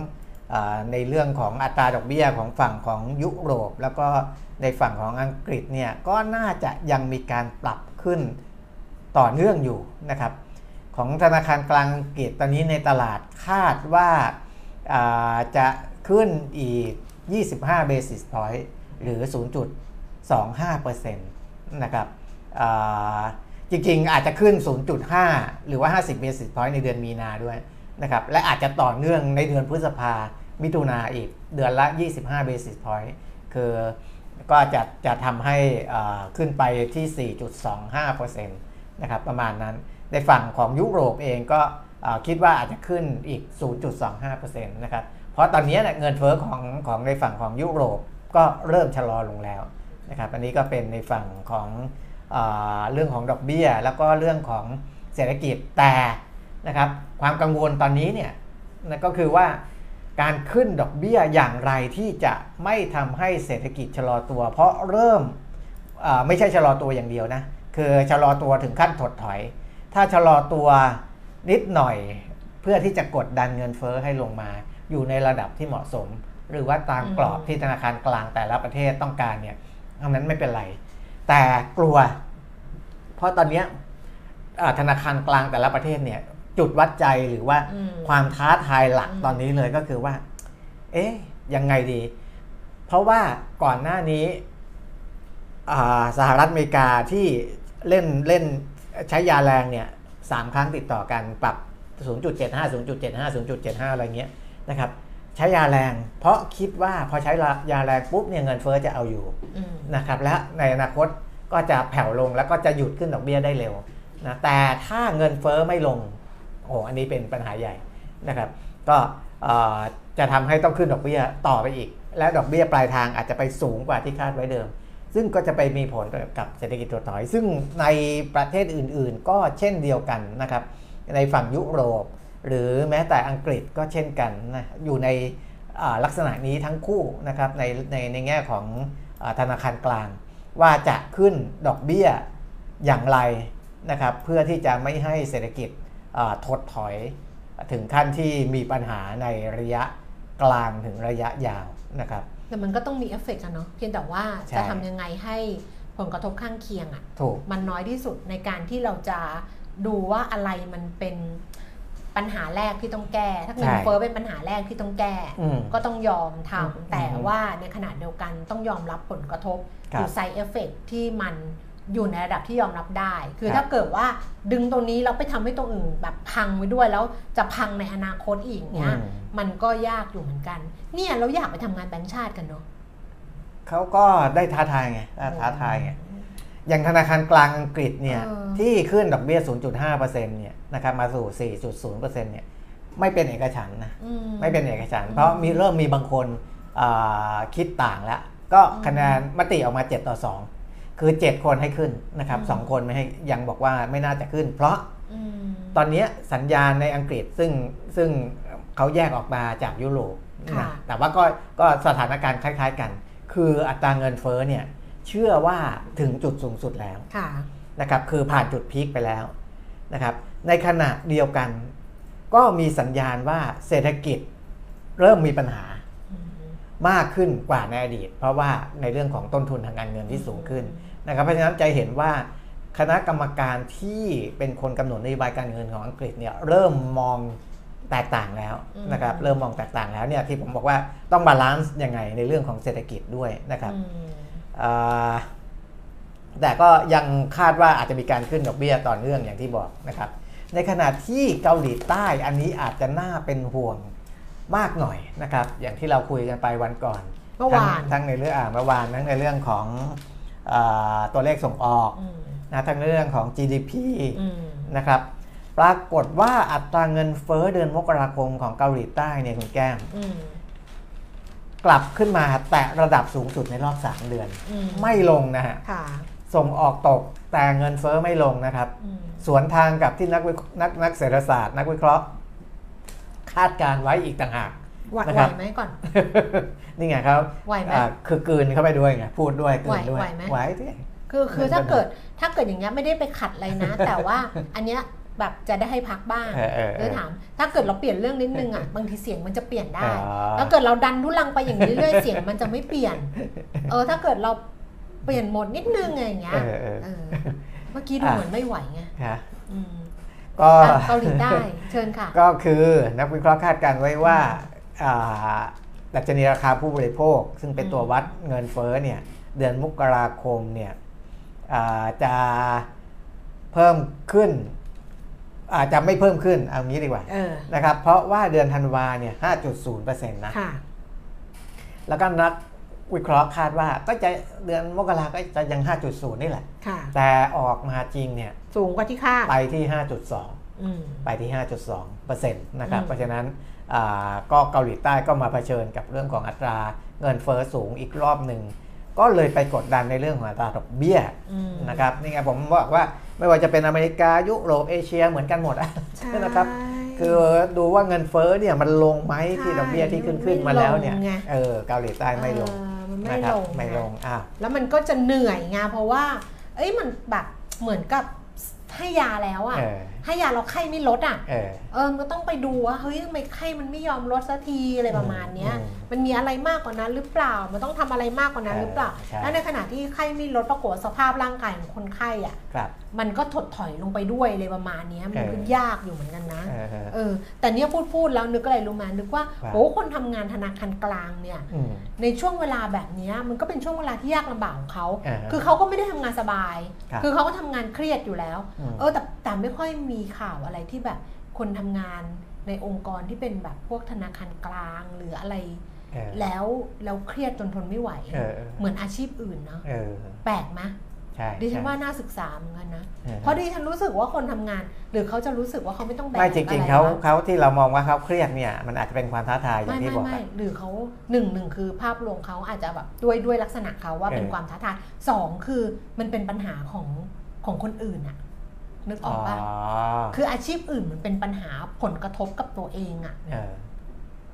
ในเรื่องของอัตราดอกเบี้ยของฝั่งของยุโรป แล้วก็ในฝั่งของอังกฤษเนี่ยก็น่าจะยังมีการปรับขึ้นต่อเนื่องอยู่นะครับของธนาคารกลางอังกฤษตอนนี้ในตลาดคาดว่าาจะขึ้นอีก 25 basis point หรือ 0.25%นะครับ จริงๆ อาจจะขึ้น 0.5 หรือว่า 50 basis point ในเดือนมีนาด้วยนะครับและอาจจะต่อเนื่องในเดือนพฤษภา มิถุนาอีกเดือนละ 25 basis point คือก็จะจะทำให้อ่าขึ้นไปที่ 4.25%นะครับประมาณนั้น ในฝั่งของยุโรปเองก็คิดว่าอาจจะขึ้นอีก 0.25%นะครับเพราะตอนนี้เนี่ยเงินเฟ้อของของในฝั่งของยุโรปก็เริ่มชะลอลงแล้วนะครับอันนี้ก็เป็นในฝั่งของ เรื่องของดอกเบี้ย แล้วก็เรื่องของเศรษฐกิจแต่นะครับความกังวลตอนนี้เนี่ยนะก็คือว่าการขึ้นดอกเบี้ยอย่างไรที่จะไม่ทำให้เศรษฐกิจชะลอตัว เพราะเริ่มไม่ใช่ชะลอตัวอย่างเดียวนะคือชะลอตัวถึงขั้นถดถอย ถ้าชะลอตัวนิดหน่อยเพื่อที่จะกดดันเงินเฟ้อให้ลงมา อยู่ในระดับที่เหมาะสม หรือว่าตามกรอบที่ธนาคารกลางแต่ละประเทศต้องการเนี่ยอันนั้นไม่เป็นไร แต่กลัว เพราะตอนเนี้ยอ่าธนาคารกลางแต่ละประเทศเนี่ย จุดวัดใจหรือว่าอืมความท้าทายหลักอืมตอนนี้เลยก็คือว่า เอ๊ะยังไงดี เพราะว่าก่อนหน้านี้อ่าสหรัฐอเมริกาที่เล่นเล่นใช้ยาแรงเนี่ยสามครั้งติดต่อกันปรับ 0.75 0.75 0.75 อะไรเงี้ยนะครับ ใช้ยาแรง เพราะคิดว่าพอใช้ยาแรงปุ๊บเนี่ยเงินเฟ้อจะเอาอยู่อืมนะครับและในอนาคตก็จะแผ่วลงแล้วก็จะหยุดขึ้นดอกเบี้ยได้เร็วนะแต่ถ้าเงินเฟ้อไม่ลงโอ้อันนี้เป็นปัญหาใหญ่นะครับ ก็เอ่อจะทำให้ต้องขึ้นดอกเบี้ยต่อไปอีก และดอกเบี้ยปลายทางอาจจะไปสูงกว่าที่คาดไว้เดิม ซึ่งก็จะไปมีผลกับเศรษฐกิจถดถอย ซึ่งในประเทศอื่น ๆ ก็เช่นเดียวกันนะครับในฝั่งยุโรป หรือแม้แต่อังกฤษก็เช่นกันนะอยู่ในอ่าลักษณะนี้ทั้งคู่นะครับในในในแง่ของอาธนาคารกลาง ว่าจะขึ้นดอกเบี้ยอย่างไรนะครับเพื่อที่จะไม่ให้เศรษฐกิจอ่าถดถอยถึงขั้นที่มีปัญหาในระยะกลางถึงระยะยาวนะครับแต่มันก็ต้องมีเอฟเฟกต์อะเนาะเพียงแต่ว่าใช่จะทำยังไงให้ผลกระทบข้างเคียงอะถูกมันน้อยที่สุดในการที่เราจะดูว่าอะไรมันเป็น ปัญหาแรกที่ต้องแก้ ถ้าเงินใช่เฟ้อเป็นปัญหาแรกที่ต้องแก้อืมก็ต้องยอมทอืมำแต่ว่าในขณะเดียวกันต้องยอมรับผลกระทบครับหรือ side effect ที่มันอยู่ในระดับที่ยอมรับได้ คือครับถ้าเกิดว่าดึงตรงนี้แล้วไปทำให้ตรงอื่นแบบพังไปด้วยแล้วจะพังในอนาคตอีกเนี้ยอืมมันก็ยากอยู่เหมือนกัน เนี่ยเราอยากไปทำงานแบงก์ชาติกันเนาะเขาก็ได้ท้าทายไงท้าทายไงอย่างธนาคารกลางอังกฤษเนี่ยเออที่ขึ้นดอกเบี้ย 0.5%เนี่ย นะครับมาสู่ 4.0%เนี่ยไม่เป็นเอกฉันท์นะอืไม่เป็นเอกฉันท์เพราะมีเริ่มมีบางคนอ่าคิดต่างแล้ว ก็คะแนนมติออกมา 7 ต่อ 2 คือ 7 คนให้ขึ้นนะครับสองคนไม่ให้ยังบอกว่าไม่น่าจะขึ้น เพราะอืมตอนนี้สัญญาณในอังกฤษซึ่งซึ่งเขาแยกออกมาจากยุโรปนะแต่ว่าก็ก็สถานการณ์คล้ายๆกัน คืออัตราเงินเฟ้อเนี่ยเชื่อว่าถึงจุดสูงสุดแล้วค่ะนะครับคือผ่านจุดพีคไปแล้วนะครับ ในขณะเดียวกัน ก็มีสัญญาณว่าเศรษฐกิจเริ่มมีปัญหาอืมมากขึ้นกว่าในอดีต เพราะว่าในเรื่องของต้นทุนทางการเงินที่สูงขึ้นนะครับเพราะฉะนั้นจะเห็นว่าคณะกรรมการที่เป็นคนกำหนดนโยบายการเงินของอังกฤษเนี่ยเริ่มมองแตกต่างแล้วนะครับเริ่มมองแตกต่างแล้วเนี่ยที่ผมบอกว่าต้อง balance ยังไงในเรื่องของเศรษฐกิจด้วยนะครับอืมอ่าแต่ก็ยังคาดว่าอาจจะมีการขึ้นดอกเบี้ยต่อเนื่องอย่างที่บอกนะครับ ในขณะที่เกาหลีใต้อันนี้อาจจะน่าเป็นห่วงมากหน่อยนะครับ อย่างที่เราคุยกันไปวันก่อนเมื่อวานทั้งทั้งในเรื่องอ่าเมื่อวานทั้งในเรื่องของอาตัวเลขส่งออกอืมนะทั้งในเรื่องของ GDP อืมนะครับปรากฏว่าอัตราเงินเฟ้อเดือนมกราคมของเกาหลีใต้เนี่ยคุณแก้มอืมกลับขึ้นมาแตะระดับสูงสุดในรอบ 3 เดือนอืมไม่ลงนะฮะค่ะส่งออกตก แต่เงินเฟอ้อไม่ลงนะครับอืมสวนทางกับที่นักวินักนักเศรษฐศาสตร์ นักวิเคราะห์ คาดการไว้อีกต่างหากไหวนะไหควรับไหมก่อน นี่ไงครับไหวไหมอ่าคือกลืนเข้าไปด้วยไงพูดด้วยกลืนด้วยไหวไหมไหวที่คือคือมันถ้าเป็นเกิดถ้าเกิดอย่างเงี้ยไม่ได้ไปขัดอะไรนะ แต่ว่าอันเนี้ยแบบจะได้ให้พักบ้างเออเออเอเลยอถาม ถ้าเกิดเราเปลี่ยนเรื่องนิดนึงอะบางทีเสียงมันจะเปลี่ยนได้อ๋อถ้าเกิดเราดันทุลังไปอย่างนี้เรื่อยๆเสียงมันจะไม่เปลี่ยน เออถ้าเกิดเรา เปลี่ยนโหมดนิดนึงไงอย่างเงี้ยเออเออ เออเมื่อกี้ดูอะเหมือนไม่ไหวไงค่ะอืมก็ อะเกาหลีใต้เชิญค่ะ ก็คือนักวิเคราะห์คาดการไว้ว่าอ่าดัชนีราคาผู้บริโภค ซึ่งเป็นตัววัดเงินเฟ้อเนี่ยเดือนมกราคมเนี่ยอ่าจะเพิ่มขึ้น อาจจะไม่เพิ่มขึ้นเอางี้ดีกว่าเออนะครับเพราะว่าเดือนธันวาเนี่ย5.0%นะ ค่ะ แล้วก็นัก วิเคราะห์คาดว่าก็จะเดือนมกราก็จะยัง 5.0 นี่แหละค่ะแต่ออกมาจริงเนี่ยสูงกว่าที่คาดไปที่ 5.2อืมไปที่ 5.2%นะครับอืมเพราะฉะนั้นอ่าก็เกาหลีใต้ก็มาเผชิญกับเรื่องของอัตราเงินเฟอ้อสูงอีกรอบหนึ่ง ก็เลยไปกดดันในเรื่องของอัตราดอกเบี้ยอืมนะครับนี่ไงผมบอกว่าไม่ว่าจะเป็นอเมริกายุโรปเอเชียเหมือนกันหมดอะใช่นะครับคือดูว่าเงินเฟ้อเนี่ยมันลงไหมที่ใช่ดอกเบี้ยที่ขึ้นขึ้นมาแล้วเนี่ยไม่ลงไงเออเกาหลีใต้ไม่ลงเออมัน ไม่นะครับลงไม่ลงอะแล้วมันก็จะเหนื่อยไงเพราะว่า เอ้ยมันแบบเหมือนกับให้ยาแล้วอะเออ ให้ยาเราไข้ไม่ลดอะเออ เออมันก็ต้องไปดูว่าเฮ้ยทำไมไข้มันไม่ยอมลดสักทีอะไรประมาณเนี้ย อืมมันมีอะไรมากกว่านั้นหรือเปล่า มันต้องทำอะไรมากกว่านั้นหรือเปล่าใช่ แล้วในขณะที่ไข้ไม่ลดปรากฏว่าสภาพร่างกายของคนไข้อะครับ มันก็ถดถอยลงไปด้วยเลยประมาณเนี้ยมันก็เออยากอยู่เหมือนกันนะ เออเออ เออ แต่เนี้ยพูดพูดแล้วนึกอะไรรู้ไหมนึกว่าว่าโหคนทำงานธนาคารกลางเนี่ย อืม ในช่วงเวลาแบบเนี้ยมันก็เป็นช่วงเวลาที่ยากลำบากของเขา อ่าฮะคือเขาก็ไม่ได้ทำงานสบาย ครับคือเขาก็ทำงานเครียดอยู่แล้ว อืม เออแต่แต่ไม่ค่อยมีข่าวอะไรที่แบบคนทำงานในองค์กรที่เป็นแบบพวกธนาคารกลางหรืออะไรเออแล้วแล้วเครียดจนทนไม่ไหวเออเออเหมือนอาชีพอื่นเนาะเออแปลกไหมใช่ดิฉันใช่ว่าน่าศึกษาเหมือนกันนะออเพราะดิฉันรู้สึกว่าคนทำงาน หรือเขาจะรู้สึกว่าเขาไม่ต้องแบกไม่จริง ๆเขาอะไรวะเขาที่เรามองว่าเขาเครียดเนี่ยมันอาจจะเป็นความท้าทายอย่าไม่งที่ไม่บอกไม่อะหรือเขาหนึ่งหนึ่งคือภาพรวมเขาอาจจะแบบด้วยด้วยลักษณะเขาว่าเป็นเออความท้าทายสองคือมันเป็นปัญหาของของคนอื่นอะ นึกออกปะคืออาชีพอื่นมันเป็นปัญหาผลกระทบกับตัวเองอะเออ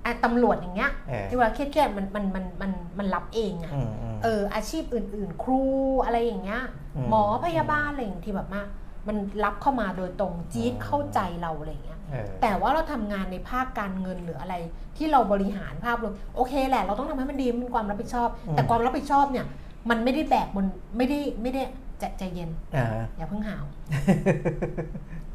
อะตำรวจอย่างเงี้ยเออที่เวลาเครียดๆมันมันมันมันมันรับเองอะอืมอืมเออ อาชีพอื่น ๆ ครูอะไรอย่างเงี้ยอืมหมอพยาบาลอะไรอย่างที่แบบมากมันรับเข้ามาโดยตรงจี๊ดอืมเข้าใจเราอะไรอย่างเงี้ยเออแต่ว่าเราทำงานในภาคการเงินหรืออะไร ที่เราบริหารภาพรวมโอเคแหละ เราต้องทำให้มันดีมันเป็นความรับผิดชอบอืมแต่ความรับผิดชอบเนี่ย มันไม่ได้แบกบนไม่ได้ไม่ได้ ใจใจเย็นอ่าอย่าเพิ่งหาว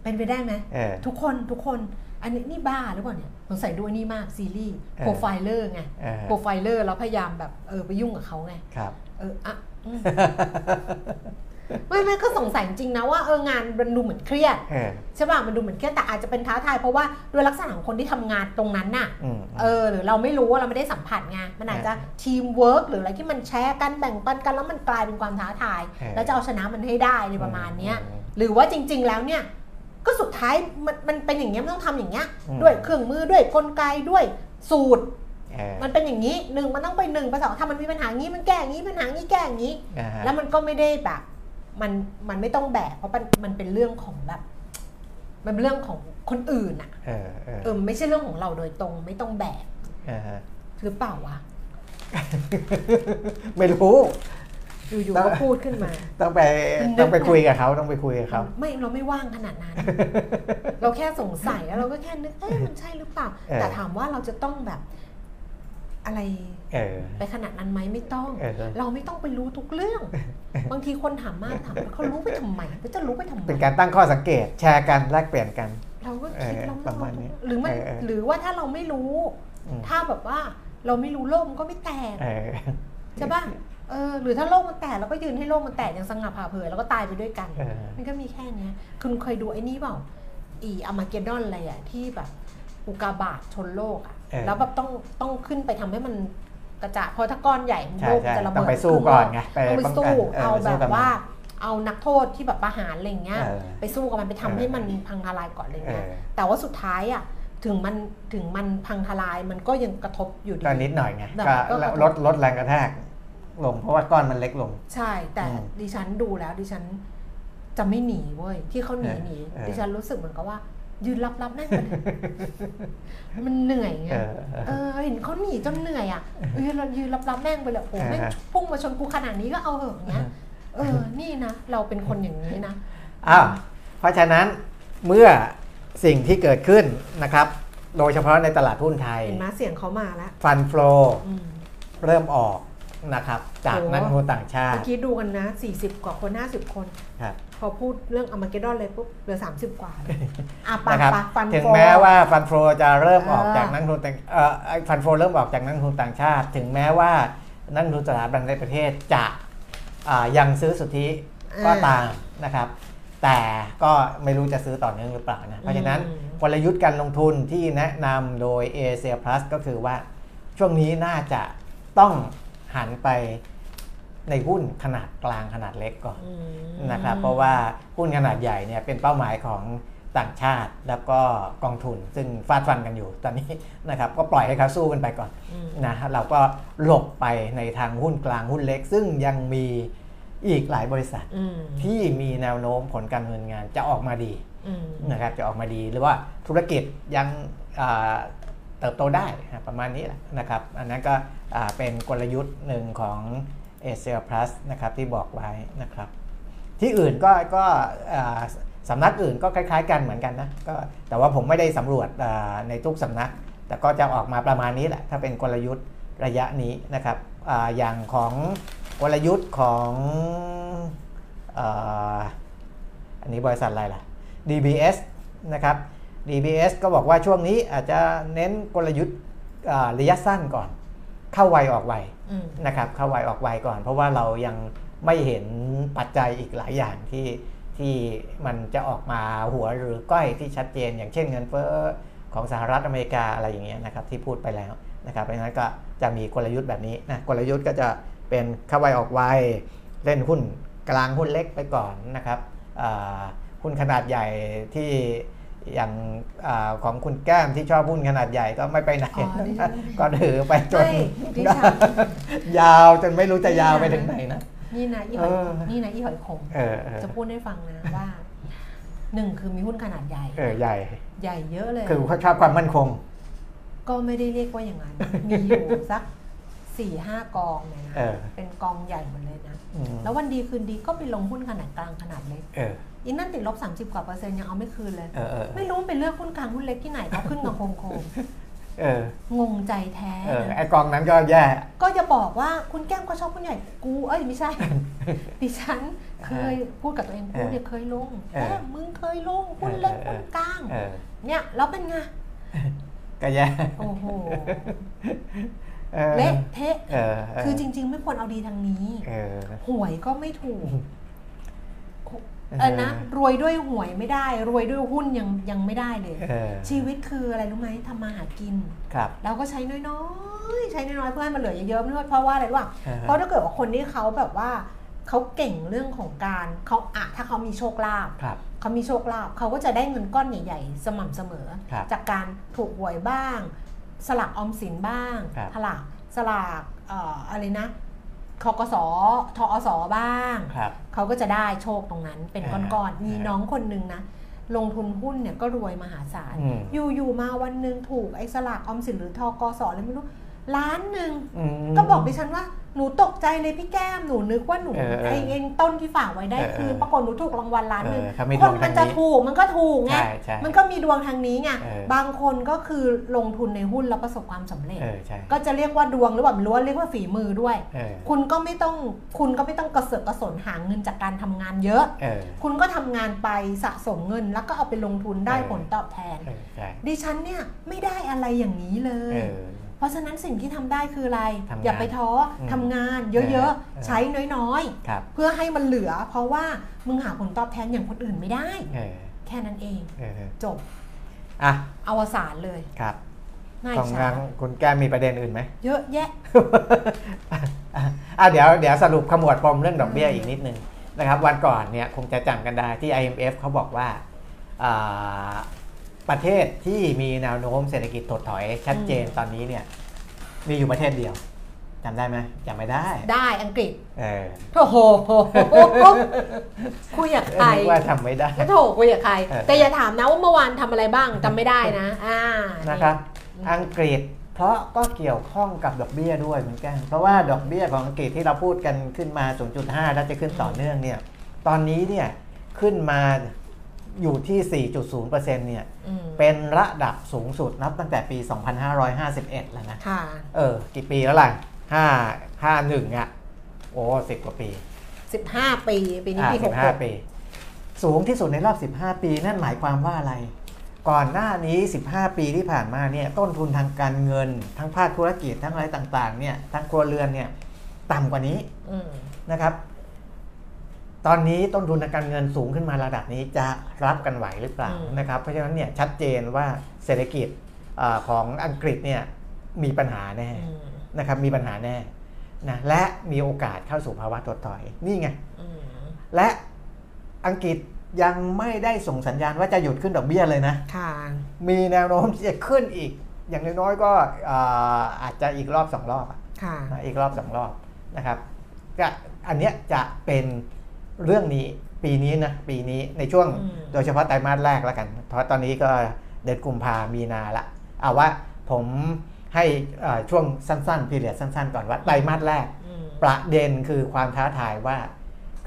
เป็นไปได้ไหมเออทุกคนทุกคนอันนี้นี่บ้าหรือเปล่าเนี่ยสงสัยดูอันนี่มากซีรีส์เออโปรไฟเลอร์ไงเออโปรไฟเลอร์แล้วพยายามแบบเออไปยุ่งกับเขาไงครับเอออะอืม ไม่ไม่ก็สงสัยจริงนะว่าเอองานมันดูเหมือนเครียดเออใช่ป่ะมันดูเหมือนเครียดแต่อาจจะเป็นท้าทายเพราะว่าด้วยลักษณะของคนที่ทำงานตรงนั้นน่ะอืมเออหรือเราไม่รู้ว่าเราไม่ได้สัมผัสไงมันอาจจะทีมเวิร์กหรืออะไรที่มันแชร์กันแบ่งปันกันแล้วมันกลายเป็นความท้าทายเออแล้วจะเอาชนะมันให้ได้ในประมาณเนี้ยอืมหรือว่าจริง ๆ แล้วเนี่ยก็สุดท้ายมันมันเป็นอย่างเงี้ยมันต้องทำอย่างเงี้ยอืมด้วยเครื่องมือด้วยกลไกด้วยสูตรเออมันเป็นอย่างนี้หนึ่งมันต้องไปหนึ่งไปสองถ้ามันมีปัญหางี้มันแก้อย่างนี้ปัญหางี้แก้อย่างนี้อ่าฮะแล้วมันก็ไม่ได้แบบ มันมันไม่ต้องแบกเพราะมันมันเป็นเรื่องของแบบ มันเป็นเรื่องของคนอื่นอะเออเออเออไม่ใช่เรื่องของเราโดยตรงไม่ต้องแบกอ่าฮะหรือเปล่าวะไม่รู้อยู่ๆก็พูดขึ้นมา ต้องไปมันนึกต้องไปคุยกับเขาต้องไปคุยกับเขาไม่เราไม่ว่างขนาดนั้น เราแค่สงสัยแล้วเราก็แค่นึกเอ้ยมันใช่หรือเปล่าเออแต่ถามว่าเราจะต้องแบบ อะไรเออไปขนาดนั้นไหมไม่ต้องเออเราไม่ต้องไปรู้ทุกเรื่อง บางทีคนถามมากถามว่าเขารู้ไปทำไมเขาจะรู้ไปทำไมเป็นการตั้งข้อสังเกตแชร์กันแลกเปลี่ยนกัน เราก็คิดเออเราประมาณนี้หรือมันเออเออหรือว่าถ้าเราไม่รู้อืมถ้าแบบว่าเราไม่รู้โลกมันก็ไม่แตกเออใช่ป่ะเออหรือถ้าโลกมันแตกเราก็ยืนให้โลกมันแตกอย่างสง่าผ่าเผยแล้วก็ตายไปด้วยกันเออมันก็มีแค่เนี้ยคุณเคยดูไอ้นี่เปล่าอีอามาเกดดอนอะไรอะที่แบบอุกาบาตชนโลกอะเออ แล้วแบบต้องต้องขึ้นไปทำให้มันกระจายเพราะถ้าก้อนใหญ่ใช่โลกมันใช่จะระต้อเบิงดไปสู้ครึ่งก่อนโลไงไปต้องไปป้องสู้กันเอาไปแบสู้บกับมันว่าเอานักโทษที่แบบประหารอะไรเงี้ยเออไปสู้กับมันไปทำให้มันเออพังทลายก่อนอะไรเงี้ยเออแต่ว่าสุดท้ายอะถึงมันถึงมันพังทลายมันก็ยังกระทบอยู่ดีก็นิดหน่อยไงแต่ก็ก็กระทบลดลดแรงกระแทกลงเพราะว่าก้อนมันเล็กลง ใช่แต่อืมดิฉันดูแล้วดิฉันจะไม่หนีเว้ยที่เขาหนีเออหนีเออดิฉันรู้สึกเหมือนกับว่า ยืนรับรับแม่งไปเลยมันเหนื่อยไงเออเออเออเห็นเขาหนีจนเหนื่อยอะเออเรายืนรับรับแม่งไปเลยโอ้โหแม่งอ่าฮะพุ่งมาชนกูขนาดนี้ก็เอาเหอะเงี้ยเออนี่นะเราเป็นคนอย่างนี้นะอ้าวเพราะฉะนั้นเมื่อสิ่งที่เกิดขึ้นนะครับ โดยเฉพาะในตลาดหุ้นไทยเห็นไหมเสียงเขามาแล้วฟันฟลออืมเริ่มออก นะครับ จากโอ้นักลงทุนต่างชาเมื่ติอกี้ดูกันนะ 40 กว่าคน 50 คนครับพอพูดเรื่องอมาเกดอนเลยปุ๊บเหลือ 30 กว่าเลยอะปะนะครับปะฟันถึงโฟแม้ว่าฟันโฟจะเริ่มออกเออจากนักลงทุนต่างเอ่อฟันโฟเริ่มออกจากนักลงทุนต่างชาติ ถึงแม้ว่านักลงทุนสถาบันในประเทศจะอ่ายังซื้อสุทธิก็ตามนะครับ แต่ก็ไม่รู้จะซื้อต่อเนื่องหรือเปล่านะเพราะฉะนั้นอืมกลยุทธ์การลงทุนที่แนะนำโดย a s i a Plus ก็คือว่าช่วงนี้น่าจะต้อง หันไปในหุ้นขนาดกลางขนาดเล็กก่อนอืมนะครับเพราะว่าหุ้นขนาดใหญ่เนี่ยเป็นเป้าหมายของต่างชาติแล้วก็กองทุน ซึ่งฟาดฟันกันอยู่ตอนนี้นะครับก็ปล่อยให้เขาสู้กันไปก่อนอืมนะเราก็หลบไปในทางหุ้นกลางหุ้นเล็ก ซึ่งยังมีอีกหลายบริษัทอืมที่มีแนวโน้มผลการดำเนินงานจะออกมาดีอืมนะครับจะออกมาดีหรือว่าธุรกิจยังอ่า เติบโตได้ประมาณนี้แหละนะครับ อันนั้นก็เป็นกลยุทธ์หนึ่งของ a s i a Plus นะครับที่บอกไว้นะครับ ที่อื่นก็ก็อ่าสำนักอื่นก็คล้าย ๆ กันเหมือนกันนะก็แต่ว่าผมไม่ได้สำรวจในทุกสำนัก แต่ก็จะออกมาประมาณนี้แหละ ถ้าเป็นกลยุทธ์ระยะนี้นะครับออย่างของกลยุทธ์ของออันนี้บริษัทอะไรล่ะ DBS นะครับ DBS ก็บอกว่าช่วงนี้อาจจะเน้นกลยุทธ์อ่าระยะสั้นก่อน เข้าไวออกไวอืมนะครับเข้าไวออกไวก่อน เพราะว่าเรายังไม่เห็นปัจจัยอีกหลายอย่างที่ที่มันจะออกมาหัวหรือก้อยที่ชัดเจน อย่างเช่นเงินเฟ้อของสหรัฐอเมริกาอะไรอย่างเงี้ยนะครับที่พูดไปแล้วนะครับเพราะฉะนั้นก็จะมีกลยุทธ์แบบนี้นะกลยุทธ์ก็จะเป็นเข้าไวออกไวเล่นหุ้นกลางหุ้นเล็กไปก่อนนะครับอ่าหุ้นขนาดใหญ่ที่ อย่างอาของคุณแก้มที่ชอบหุ้นขนาดใหญ่ก็ไม่ไปไหนอ๋อดิฉันก็ถือไปจนไม่ดิฉันยาวจนไม่รู้จะยาวไปถึงไหนนะ นี่นะอีหอยเออนี่นะอีหอยขมเออเออจะพูดให้ฟังนะว่าหนึ่งคือมีหุ้นขนาดใหญ่เออใหญ่ ใหญ่เยอะเลย คือเขาชอบความมั่นคง ก็ไม่ได้เรียกว่าอย่างนั้น มีอยู่สักสี่ห้ากองเนี่ยนะเออเป็นกองใหญ่หมดเลยนะอืมแล้ววันดีคืนดีก็ไปลงหุ้นขนาดกลางขนาดเล็กเอออีนั่นติดลบ 30 กว่าเปอร์เซ็นต์ยังเอาไม่คืนเลย เออเออไม่รู้มันไปเลือกหุ้นกลางหุ้นเล็กที่ไหนเขาขึ้นมาโคงเออๆงงใจแท้เออนะไอกองนั้นก็แย่ ก็จะบอกว่าคุณแก้มก็ชอบหุ้นใหญ่กูเอ้ยไม่ใช่ ดิฉันเคยพูดกับตัวเองพูดเนี่ยเคยลงเออแต้มมึงเคยลงหุ้นเล็กเออหุ้นกลางเออเนี่ยแล้วเป็นไงก็แย่โอ้โหออเละเทะเออเคือจริง ๆ ไม่ควรเอาดีทางนี้เออหวยก็ไม่ถูก เออเออนะรวยด้วยหวยไม่ได้ รวยด้วยหุ้นยังยังไม่ได้เลยเออชีวิตคืออะไรรู้ไหมทำมาหากินครับเราก็ใช้น้อยๆ ใช้น้อยๆเพื่อให้มันเหลือเยอะๆไม่เพราะว่าอะไรรู้ป่ะอ่าฮะเพราะถ้าเกิดว่าคนที่เขาแบบว่าเขาเก่งเรื่องของการเขาอะถ้าเขามีโชคลาภครับเขามีโชคลาภเขาก็จะได้เงินก้อนใหญ่ๆ สม่ำเสมอครับจากการถูกหวยบ้าง สลากออมสินบ้างครับสลากสลากเอ่ออะไรนะ ทกสทอสบ้างครับ เขาก็จะได้โชคตรงนั้นเป็นอ่าก้อนๆมีอ่าน้องคนหนึ่งนะ ลงทุนหุ้นเนี่ยก็รวยมหาศาลอืมอยู่ๆมาวันหนึ่งถูกไอ้สลากออมสินหรือทกสอะไรไม่รู้ ล้านหนึ่งอืมก็บอกดิฉันว่าหนูตกใจเลยพี่แก้มหนูนึกว่าหนูเออเออไอ้เองต้นที่ฝากไว้ได้เออคือเออปรากฏหนูถูกรางวัลล้านหนึ่งเออเขามีคนดวงมัทางจะนี้ถูกมันก็ถูกไงใช่ใช่มันก็มีดวงทางนี้ไงเออบางคนก็คือลงทุนในหุ้นแล้วประสบความสำเร็จเออใช่ก็จะเรียกว่าดวงหรือเปล่าไม่รู้ว่าเรียกว่าฝีมือด้วยเออคุณก็ไม่ต้องคุณก็ไม่ต้องกระเสือกกระสนหาเงินจากการทำงานเยอะเออคุณก็ทำงานไปสะสมเงิน แล้วก็เอาไปลงทุนได้เออผลตอบแทนเออใช่ดิฉันเนี่ยไม่ได้อะไรอย่างนี้เลยเออเพ ราะฉะนั้นสิ่งที่ทำได้คืออะไรทำงานอย่าไปท้ออมทำงานเยเออะอๆใช้น้อยครับๆเพื่อให้มันเหลือ เพราะว่ามึงหาผลตอบแทนอย่างคนอื่นไม่ได้เออแค่นั้นเองเออจบอะอวสานเลยครับน่าขอิองจฉาทางคุณแก้มมีประเด็นอื่นไหมเยอะแยะอะเดี๋ยวเดี๋ยวสรุปขมวดปมเรื่องดอกเบี้ยอีกนิดนึงนะครับ วันก่อนเนี่ยคงจะจำกันได้ที่ IMF เขาบอกว่าอ่า ประเทศที่มีแนวโน้มเศรษฐกิจถดถอย ชัดเจนอืมตอนนี้เนี่ยมีอยู่ประเทศเดียวจำได้ไหมจำไม่ได้ ได้อังกฤษ เออโอ้โหคุยกับใครนึกว่าทำไม่ได้ก็โถคุยกับใครเออแต่อย่าถามนะว่าเมื่อวานทำอะไรบ้างจำไม่ได้นะอ่านะครับ อังกฤษเพราะก็เกี่ยวข้องกับดอกเบี้ยด้วยเหมือนกัน เพราะว่าดอกเบี้ยของอังกฤษที่เราพูดกันขึ้นมา 0.5 แล้วจะขึ้นต่อเนื่องเนี่ย ตอนนี้เนี่ยขึ้นมา อยู่ที่ 4.0%เนี่ยอืมเป็นระดับสูงสุดนับตั้งแต่ปี 2551 แล้วนะค่ะเออ กี่ปีแล้วล่ะ 5 51อะ โอ้สิบกว่าปี 15 ปี ปีนี้อ่าปีสิบห้าปี สูงที่สุดในรอบ 15 ปี นั่นหมายความว่าอะไร ก่อนหน้านี้ 15 ปีที่ผ่านมาเนี่ย ต้นทุนทางการเงิน ทั้งภาคธุรกิจ ทั้งอะไรต่าง ๆ เนี่ย ทั้งครัวเรือนเนี่ย ต่ำกว่านี้อืมนะครับ ตอนนี้ต้นทุนทางการเงินสูงขึ้นมาระดับนี้จะรับกันไหวหรือเปล่าอืมนะครับ เพราะฉะนั้นเนี่ยชัดเจนว่าเศรษฐกิจอาของอังกฤษเนี่ยมีปัญหาแน่อืมนะครับมีปัญหาแน่นะและมีโอกาสเข้าสู่ภาวะถดถอยนี่ไงอืมและอังกฤษยังไม่ได้ส่งสัญญาณว่าจะหยุดขึ้นดอกเบี้ยเลยนะค่ะมีแนวโน้มที่จะขึ้นอีก อย่างน้อยๆก็อ่าอาจจะอีกรอบสองรอบอะค่ะนะอีกรอบสองรอบนะครับก็อันเนี้ยจะเป็น เรื่องนี้ปีนี้นะปีนี้ในช่วงอืมโดยเฉพาะไตรมาสแรกแล้วกัน เพราะตอนนี้ก็เดือนกุมภามีนาละเอาว่าผมให้อ่าช่วงสั้นๆพีเรียดสั้นๆ ก่อนว่าไตรมาสแรกอืมประเด็นคือความท้าทายว่า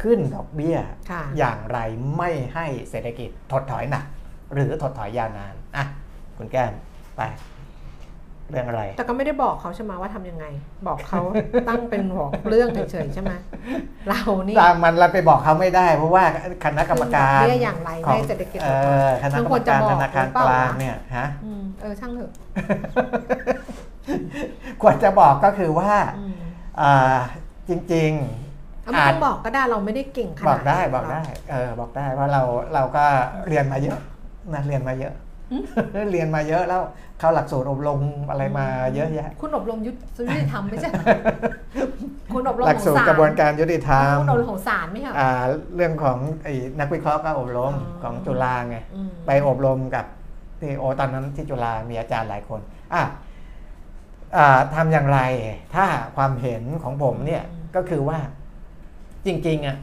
ขึ้นดอกเบี้ยค่ะอย่างไรไม่ให้เศรษฐกิจถดถอยหนักหรือถดถอยยาวนานอะคุณแก้มไป เรื่องอะไร แต่ก็ไม่ได้บอกเขาใช่ไหมว่าทำยังไง บอกเขาตั้งเป็นหัวเรื่องเฉยๆใช่ไหมเรานี่ตามมันเราไปบอกเขาไม่ได้ เพราะว่าคณะกรรมการเบี้ยอย่างไรของให้เศรษฐกิจเอถดถอยอคณะกรรมการธนาคารกลางเนี่ยฮะอืมเออช่างเถอะควรจะบอกก็คือว่าอืมอ่าจริงเอาๆไม่อาต้จองบอกก็ได้เราไม่ได้เก่งขนาดบอกได้นั้นบอกได้หรเออบอกได้ว่าเราเราก็เรียนมาเยอะนะเรียนมาเยอะ เรียนมาเยอะแล้ว เข้าหลักสูตรอบรมอะไรมาเยอะแยะ คุณอบรมยุติธรรมไม่ใช่เหรอคุณอบรมหลักของสูตรศาลกระบวนการยุติธรรมคุณอบรมของศาลไม่ใช่เหรออ่าเรื่องของไอ้นักวิเคราะห์ก็อบรมอ๋อของจุฬาไงอืมไปอบรมกับที่โอตอนนั้นที่จุฬามีอาจารย์หลายคนอะอ่าทำอย่างไรถ้าความเห็นของผมเนี่ยก็คือว่าจริงๆอะ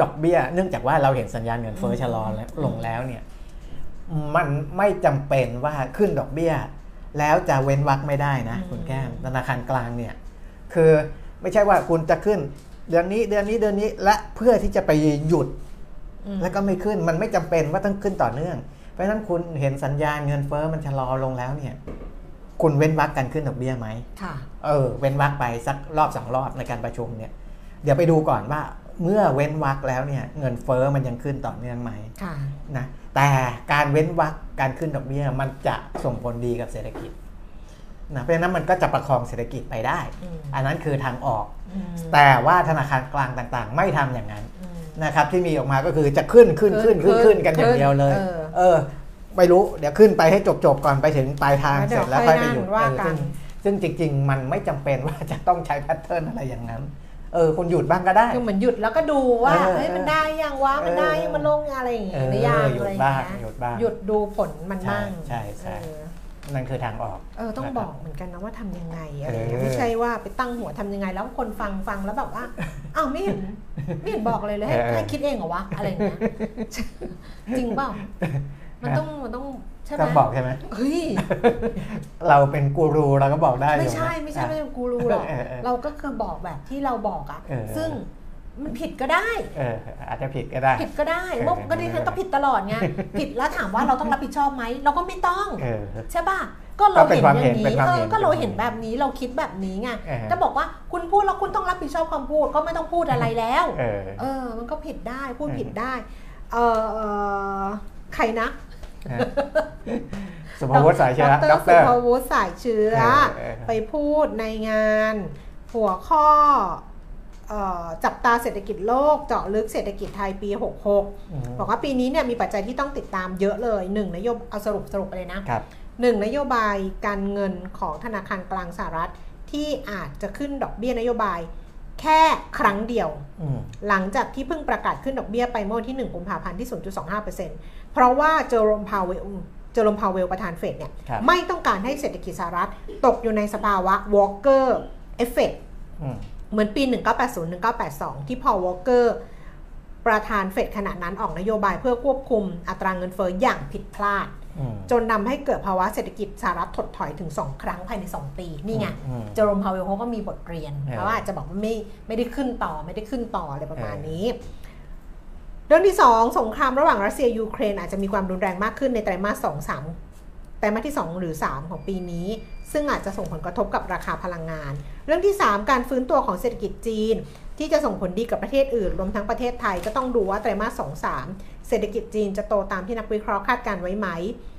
ดอกเบี้ย เนื่องจากว่าเราเห็นสัญญาณเงินเฟ้อชะลอแล้วลงแล้วเนี่ย มันไม่จำเป็นว่าขึ้นดอกเบี้ย แล้วจะเว้นวรรคไม่ได้นะอืมคุณแก้มธนาคารกลางเนี่ย คือไม่ใช่ว่าคุณจะขึ้น เดือนนี้เดือนนี้เดือนนี้และเพื่อที่จะไปหยุดอืมแล้วก็ไม่ขึ้นมันไม่จำเป็นว่าต้องขึ้นต่อเนื่อง เพราะฉะนั้นคุณเห็นสัญญาณเงินเฟ้อมันชะลอลงแล้วเนี่ย คุณเว้นวรรคการขึ้นดอกเบี้ยไหมค่ะ เออ เว้นวรรคไปสักรอบสองรอบในการประชุมเนี่ย เดี๋ยวไปดูก่อนว่าเมื่อเว้นวรรคแล้วเนี่ย เงินเฟ้อมันยังขึ้นต่อเนื่องไหมค่ะนะ แต่การเว้นวรรคการขึ้นดอกเบี้ยมันจะส่งผลดีกับเศรษฐกิจนะเพราะฉะนั้นมันก็จะประคองเศรษฐกิจไปได้อืมอันนั้นคือทางออกอืมแต่ว่าธนาคารกลางต่างๆ ไม่ทำอย่างนั้นอืมนะครับ ที่มีออกมาก็คือจะขึ้นขึ้นขึ้นขึ้ขึ้นนขึ้นกันอย่างเดียวเลยเออเออไม่รู้เดี๋ยวขึ้นไปให้จบๆก่อนไปถึงปลายทางแล้วเดี๋เสร็ยวจแล้วค่อยไปหยุดค่อยนั่นว่าเออกันซึ่งซึ่งจริง ๆ มันไม่จำเป็นว่าจะต้องใช้แพทเทิร์นอะไรอย่างนั้น เออคุณหยุดบ้างก็ได้ คือเหมือนหยุดแล้วก็ดูว่าเออเฮ้ยมันได้ยังวะมันได้ยังมันลงอะไรอย่างเอเงี้ยอหรือยังหยุดอะไรอย่างบ้างเงี้ยหยุดบ้างหยุดดูผลมันบ้างใช่ใช่ใช่เออนั่นคือทางออก เออต้องนะครับบอกเหมือนกันนะว่าทำยังไงอะไรอย่างเงี้ยเออไม่ใช่ว่าไปตั้งหัวทำยังไง แล้วคนฟังฟังแล้วแบบว่าอ้าวไม่เห็นไม่เห็นบอกเลยเลยให้ให้คิดเองเหรอวะอะไรอย่างเงี้ยจริงเปล่ามันต้องมันต้อง ใช่ไหมต้องบอกใช่ไหมเฮ้ย เราเป็นกูรูเราก็บอกได้ไม่อยู่นะใช่ไม่ใช่ไม่อะใช่กูรู้หรอกเออเออเราก็คือบอกแบบที่เราบอกอะเออซึ่งมันผิดก็ได้ เออ อาจจะผิดก็ได้ ผิดก็ได้เออเมื่อก็ดิฉันก็ผิดตลอดไง ผิดแล้วถามว่าเราต้องรับผิดชอบไหม เราก็ไม่ต้องเออใช่ป่ะ ก็เราก็เป็นเห็นความอเห็นย่างเป็นนี้ความเอเห็อนก็เราเห็นเป็นความแบบนี้ เราคิดแบบนี้ไงเออจะบอกว่าคุณพูดแล้วคุณต้องรับผิดชอบคำพูด ก็ไม่ต้องพูดอะไรแล้ว เออเออมันก็ผิดได้ พูดเออผิดได้ เออเออใครนะ สมมติว่าสายเชื้อดด็รอกเตสุอร์ภวุฒิสายเชื้อเออเออไปพูดในงาน หัวข้อเอ่อจับตาเศรษฐกิจโลกเจาะลึกเศรษฐกิจไทยปี 66 บอกว่าปีนี้เนี่ยมีปัจจัยที่ต้องติดตามเยอะเลยหนึ่งนโยบายเอาสรุปสรุปไปเลยนะครับหนึ่งนโยบายการเงินของธนาคารกลางสหรัฐ ที่อาจจะขึ้นดอกเบี้ยนโยบายแค่ครั้งเดียวอืมหลังจากที่เพิ่งประกาศขึ้นดอกเบี้ยไปเมื่อวันที่ 1 กุมภาพันธ์ที่ 0.25%เพราะว่าเจอโรมพาวเวลเจอโรมพาวเวลประธานเฟดเนี่ยครับไม่ต้องการให้เศรษฐกิจสหรัฐ ตกอยู่ในสภาวะ Volcker Effect อืมเหมือนปี 1980-1982 ที่พอวอลเกอร์ประธานเฟดขณะนั้นออกนโยบายเพื่อควบคุมอัตราเงินเฟ้ออย่างผิดพลาดอืมจนนำให้เกิดภาวะเศรษฐกิจสหรัฐถดถอยถึง 2 ครั้งภายใน 2 ปี นี่ไงอืมเจอโรมพาวเวลเขาก็มีบทเรียนเออเพราะว่าอาจจะบอกว่าไม่ไม่ได้ขึ้นต่อไม่ได้ขึ้นต่ออะไรประมาณเออนี้ เรื่องที่ 2 สงครามระหว่างรัสเซียยูเครนอาจจะมีความรุนแรงมากขึ้นในไตรมาส2 3ไตรมาสที่ 2 หรือ 3 ของปีนี้ ซึ่งอาจจะส่งผลกระทบกับราคาพลังงาน เรื่องที่ 3 การฟื้นตัวของเศรษฐกิจจีน ที่จะส่งผลดีกับประเทศอื่น รวมทั้งประเทศไทยก็ต้องดูว่าไตรมาส2 3 เศรษฐกิจจีนจะโตตามที่นักวิเคราะห์คาดการณ์ไว้ไหม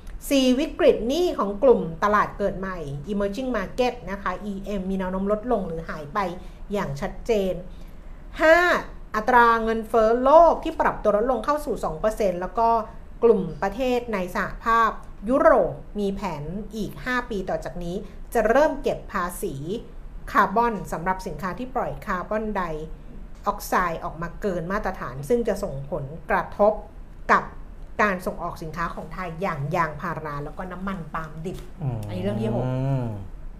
4 วิกฤตหนี้ของกลุ่มตลาดเกิดใหม่ emerging market นะคะ EM มีแนวโน้มลดลงหรือหายไปอย่างชัดเจน 5. อัตราเงินเฟ้อโลกที่ปรับตัวลดลงเข้าสู่ 2%แล้วก็กลุ่มประเทศในสหภาพยุโรปมีแผนอีก 5 ปีต่อจากนี้ จะเริ่มเก็บภาษีคาร์บอนสำหรับสินค้าที่ปล่อยคาร์บอนไดออกไซด์ออกมาเกินมาตรฐาน ซึ่งจะส่งผลกระทบกับการส่งออกสินค้าของไทยอย่างยางพาราแล้วก็น้ำมันปาล์มดิบมอันนี้เรื่องที่หกม